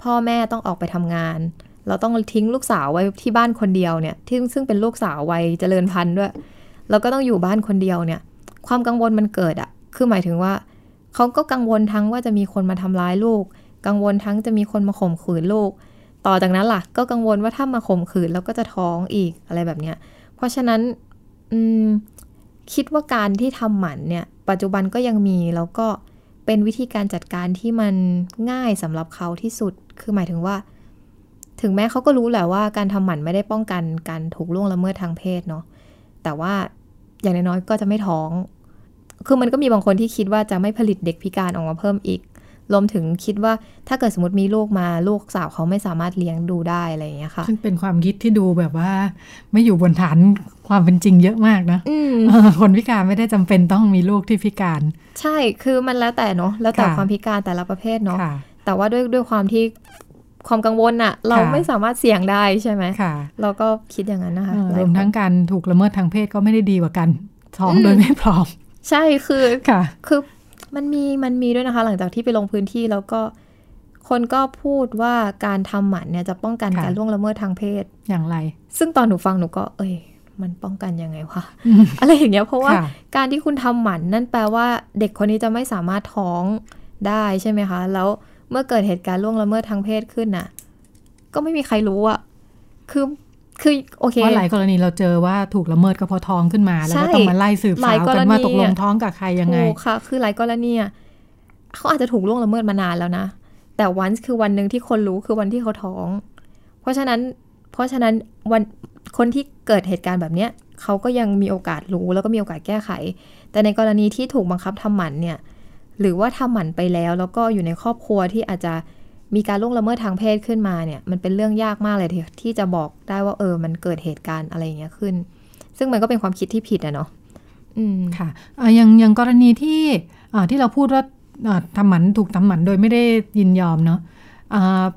พ่อแม่ต้องออกไปทำงาน เราต้องทิ้งลูกสาวไว้ที่บ้านคนเดียวเนี่ยที่ซึ่งเป็นลูกสาววัยเจริญพันธุ์ด้วยแล้วก็ต้องอยู่บ้านคนเดียวเนี่ย ความกังวลมันเกิดอะคือหมายถึงว่าเขาก็กังวลทั้งว่าจะมีคนมาทำร้ายลูก กังวลทั้งจะมีคนมาข่มขืนลูก ต่อจากนั้นล่ะ ก็กังวลว่าถ้ามาข่มขืนแล้วก็จะท้องอีกอะไรแบบเนี้ย เพราะฉะนั้นอืมคิดว่าการที่ทำหมันเนี่ย ปัจจุบันก็ยังมีแล้วก็เป็นวิธีการจัดการที่มันง่ายสำหรับเขาที่สุด คือหมายถึงว่า ถึงแม้เขาก็รู้แหละว่าการทำหมันไม่ได้ป้องกันการถูกล่วงละเมิดทางเพศเนาะ แต่ว่าอย่างน้อยๆก็จะไม่ท้อง คือมันก็มีบางคนที่คิดว่าจะไม่ผลิตเด็กพิการออกมาเพิ่มอีก รวมถึงคิดว่าถ้าเกิดสมมติมีลูกมาลูกสาวเขาไม่สามารถเลี้ยงดูได้อะไรอย่างเงี้ยค่ะซึ่งเป็นความคิดที่ดูแบบว่า ไม่อยู่บนฐานความเป็นจริงเยอะมากนะอืมเออคนพิการไม่ได้จำเป็นต้องมีลูกที่พิการ ใช่คือมันแล้วแต่เนาะแล้วแต่ค่ะความพิการแต่ละประเภทเนาะค่ะแต่ว่าด้วยด้วยความที่ความกังวลอะเราค่ะไม่สามารถเสี่ยงได้ใช่ไหมค่ะเราก็คิดอย่างนั้นนะคะเออหลารยวมคนทั้งการถูกละเมิดทางเพศก็ไม่ได้ดีกว่ากันท้องอืมโดยไม่พร้อม ใช่คือค่ะคือ มันมีมันมีด้วยนะคะ หลังจากที่ไปลงพื้นที่แล้วก็คนก็พูดว่าการทำหมันเนี่ยจะป้องกันค่ะการล่วงละเมิดทางเพศอย่างไร ซึ่งตอนหนูฟังหนูก็ เอ้ย มันป้องกันยังไงวะอะไรอย่างเงี้ยเพราะว่าค่ะการที่คุณทำหมันนั่นแปลว่าเด็กคนนี้จะไม่สามารถท้องได้ใช่ไหมคะ แล้วเมื่อเกิดเหตุการณ์ล่วงละเมิดทางเพศขึ้นน่ะ ก็ไม่มีใครรู้อะคือ คือโอเคเพราะหลายกรณีเราเจอว่าถูกละเมิดก็เพอท้องขึ้นมา แล้วก็ใช่ต้องมาไล่สืบหลาสายวกันว่ากรณีตกลงท้องกับใครยังไงถูกค่ะ คือหลายกรณีอะเขาอาจจะถูกล่วงละเมิดมานานแล้วนะ แต่วันคือวันหนึ่งที่คนรู้คือวันที่เขาท้อง เพราะฉะนั้น เพราะฉะนั้นวันคนที่เกิดเหตุการณ์แบบเนี้ยเขาก็ยังมีโอกาสรู้แล้วก็มีโอกาสแก้ไข แต่ในกรณีที่ถูกบังคับทำหมันเนี่ย หรือว่าทำหมันไปแล้ว แล้วก็อยู่ในครอบครัวที่อาจจะ มีการล่วงละเมิดทางเพศขึ้นมาเนี่ยมันเป็นเรื่องยากมากเลยที่จะบอกได้ว่าเออมันเกิดเหตุการณ์อะไรอย่างเงี้ยขึ้น ซึ่งมันก็เป็นความคิดที่ผิดอะเนาะอืมค่ะอย่างอย่างกรณีที่ที่เราพูดว่าทำหมันถูกทำหมันโดยไม่ได้ยินยอมเนาะ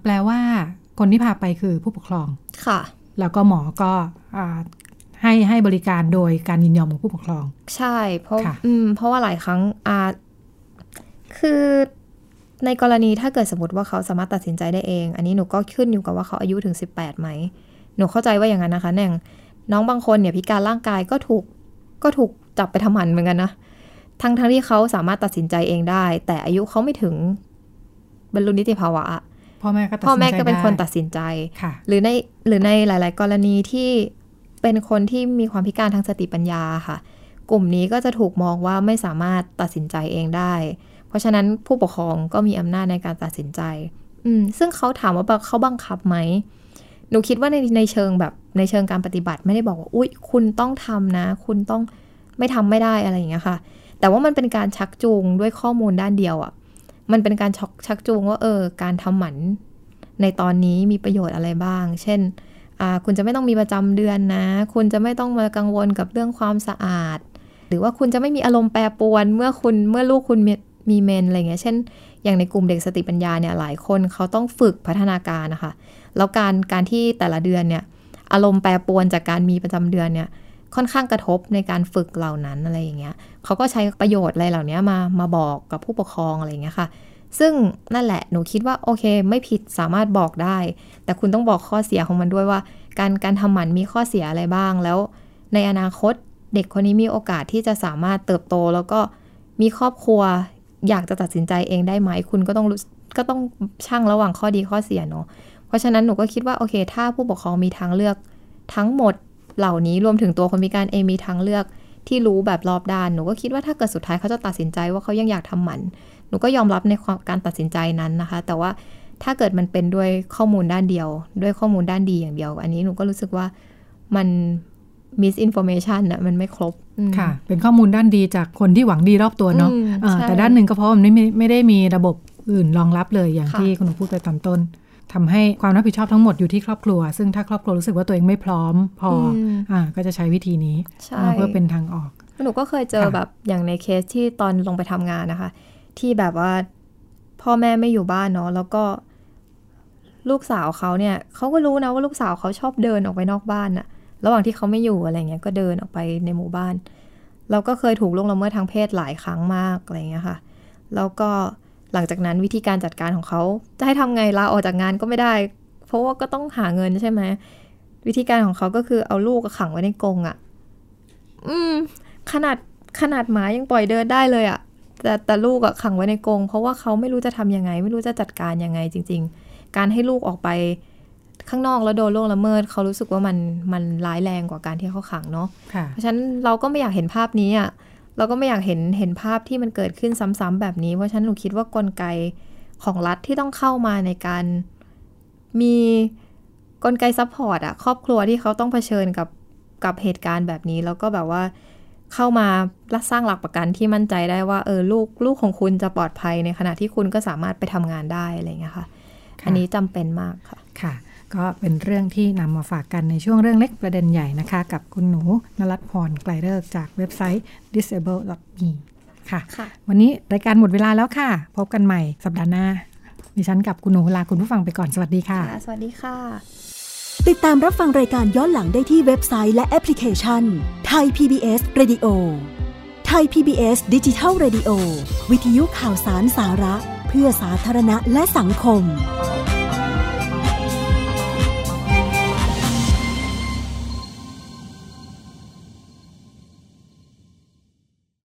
แปลว่าคนที่พาไปคือผู้ปกครองค่ะ แล้วก็หมอก็ให้ให้บริการโดยการยินยอมของผู้ปกครอง ใช่ เพราะอืมเพราะว่าหลายครั้งอาคือ ในกรณีถ้าเกิดสมมติว่าเขาสามารถตัดสินใจได้เอง อันนี้หนูก็ขึ้นอยู่กับว่าเขาอายุถึง 18ไหม หนูเข้าใจว่าอย่างนั้นนะคะแน่งน้องบางคนเนี่ยพิการร่างกายก็ถูกก็ถูกจับไปทำหมันเหมือนกันนะ ทั้งทั้งที่เขาสามารถตัดสินใจเองได้ แต่อายุเขาไม่ถึงบรรลุนิติภาวะพ่อแม่ก็พ่อแม่ก็เป็นคนตัดสินใจ หรือในหรือในหลาย ๆ กรณีที่เป็นคนที่มีความพิการทางสติปัญญาค่ะ กลุ่มนี้ก็จะถูกมองว่าไม่สามารถตัดสินใจเองได้ เพราะฉะนั้นผู้ปกครองก็มีอำนาจในการตัดสินใจ อืมซึ่งเขาถามว่าเขาบังคับไหมหนูคิดว่าในในเชิงแบบในเชิงการปฏิบัติไม่ได้บอกว่าอุ๊ยคุณต้องทำนะ คุณต้องไม่ทำไม่ได้อะไรอย่างเงี้ยค่ะ แต่ว่ามันเป็นการชักจูงด้วยข้อมูลด้านเดียวอะ่ะ มันเป็นการชักจูงว่าเออการทำหมันในตอนนี้มีประโยชน์อะไรบ้าง เช่นคุณจะไม่ต้องมีประจำเดือนนะ คุณจะไม่ต้องมากังวลกับเรื่องความสะอาด หรือว่าคุณจะไม่มีอารมณ์แปรปรวน เมื่อคุณเมื่อลูกคุณ มีเมนอะไรเงี้ย เช่น อย่างในกลุ่มเด็กสติปัญญาเนี่ย หลายคนเขาต้องฝึกพัฒนาการนะคะ แล้วการการที่แต่ละเดือนเนี่ย อารมณ์แปรปรวนจากการมีประจำเดือนเนี่ย ค่อนข้างกระทบในการฝึกเหล่านั้นอะไรอย่างเงี้ยเขาก็ใช้ประโยชน์อะไรเหล่านี้มา มาบอกกับผู้ปกครองอะไรอย่างเงี้ยค่ะ ซึ่งนั่นแหละ หนูคิดว่าโอเค ไม่ผิดสามารถบอกได้ แต่คุณต้องบอกข้อเสียของมันด้วยว่า การการทำหมันมีข้อเสียอะไรบ้าง แล้ว ในอนาคตเด็กคนนี้มีโอกาสที่จะสามารถเติบโตแล้วก็มีครอบครัว อยากจะตัดสินใจเองได้ไหม คุณก็ต้องก็ต้องช่างระหว่างข้อดีข้อเสียเนาะเพราะฉะนั้นหนูก็คิดว่าโอเค ถ้าผู้ปกครองมีทางเลือก ทั้งหมดเหล่านี้รวมถึงตัวคนพิการเองมีทางเลือกที่รู้แบบรอบด้าน หนูก็คิดว่าถ้าเกิดสุดท้ายเขาจะตัดสินใจว่าเขายังอยากทำหมัน หนูก็ยอมรับในความการตัดสินใจนั้นนะคะ แต่ว่าถ้าเกิดมันเป็นด้วยข้อมูลด้านเดียว ด้วยข้อมูลด้านดีอย่างเดียว อันนี้หนูก็รู้สึกว่ามัน misinformation นะมันไม่ครบค่ะ เป็นข้อมูลด้านดีจากคนที่หวังดีรอบตัวเนาะะแต่ด้านหนึ่งก็เพราะมันไม่ไม่ได้มีระบบอื่นรองรับเลยอย่างที่คุณพูดไปตอนต้นทำให้ความรับผิดชอบทั้งหมดอยู่ที่ครอบครัว ซึ่งถ้าครอบครัวรู้สึกว่าตัวเองไม่พร้อมพออ่าก็จะใช้วิธีนี้เพื่อเป็นทางออก หนูก็เคยเจอแบบอย่างในเคสที่ตอนลงไปทำงานนะคะ ที่แบบว่าพ่อแม่ไม่อยู่บ้านเนาะแล้วก็ลูกสาวเขาเนี่ยเขาก็รู้นะว่าลูกสาวเขาชอบเดินออกไปนอกบ้านอะ ระหว่างที่เขาไม่อยู่อะไรเงี้ยก็เดินออกไปในหมู่บ้าน เราก็เคยถูกล่วงละเมิดทางเพศหลายครั้งมากอะไรเงี้ยค่ะ แล้วก็หลังจากนั้นวิธีการจัดการของเขาจะให้ทำไงลาออกจากงานก็ไม่ได้ เพราะว่าก็ต้องหาเงินใช่ไหมวิธีการของเขาก็คือเอาลูกขังไว้ในกรงอะ่ะ อืม ขนาดขนาดหมายังปล่อยเดินได้เลยอะ่ะแต่แต่ลูกอะขังไว้ในกรงเพราะว่าเขาไม่รู้จะทํำยังไง ไม่รู้จะจัดการยังไงจริง ๆ การให้ลูกออกไป ข้างนอกแล้วโดนล่วงละเมิดเขารู้สึกว่ามันมันร้ายแรงกว่าการที่เขาขังเนาะเพราะฉะนั้นเราก็ไม่อยากเห็นภาพนี้อะเราก็ไม่อยากเห็นเห็นภาพที่มันเกิดขึ้นซ้ำๆแบบนี้เพราะฉะนั้นหนูคิดว่ากลไกของรัฐที่ต้องเข้ามาในการมีกลไก support อะครอบครัวที่เขาต้องเผชิญกับกับเหตุการณ์แบบนี้ แล้วก็แบบว่าเข้ามาสร้างหลักประกันที่มั่นใจได้ว่าเออลูกลูกของคุณจะปลอดภัยในขณะที่คุณก็สามารถไปทำงานได้อะไรเงี้ยค่ะ อันนี้จำเป็นมากค่ะค่ะ ก็เป็นเรื่องที่นำมาฝากกันในช่วงเรื่องเล็กประเด็นใหญ่นะคะ กับคุณหนูนลัทพรไกรฤกษ์จากเว็บไซต์ ThisAble.me ค่ะคะวันนี้รายการหมดเวลาแล้วค่ะ พบกันใหม่สัปดาห์หน้าดิฉันกับคุณหนูลาคุณผู้ฟังไปก่อนสวัสดีค่ะ สวัสดีค่ะ ติดตามรับฟังรายการย้อนหลังได้ที่เว็บไซต์และแอปพลิเคชันไทย PBS Radio ไทย PBS ดิจิทัล Radio วิทยุข่าวสารสาระ เพื่อสาธารณะและสังคม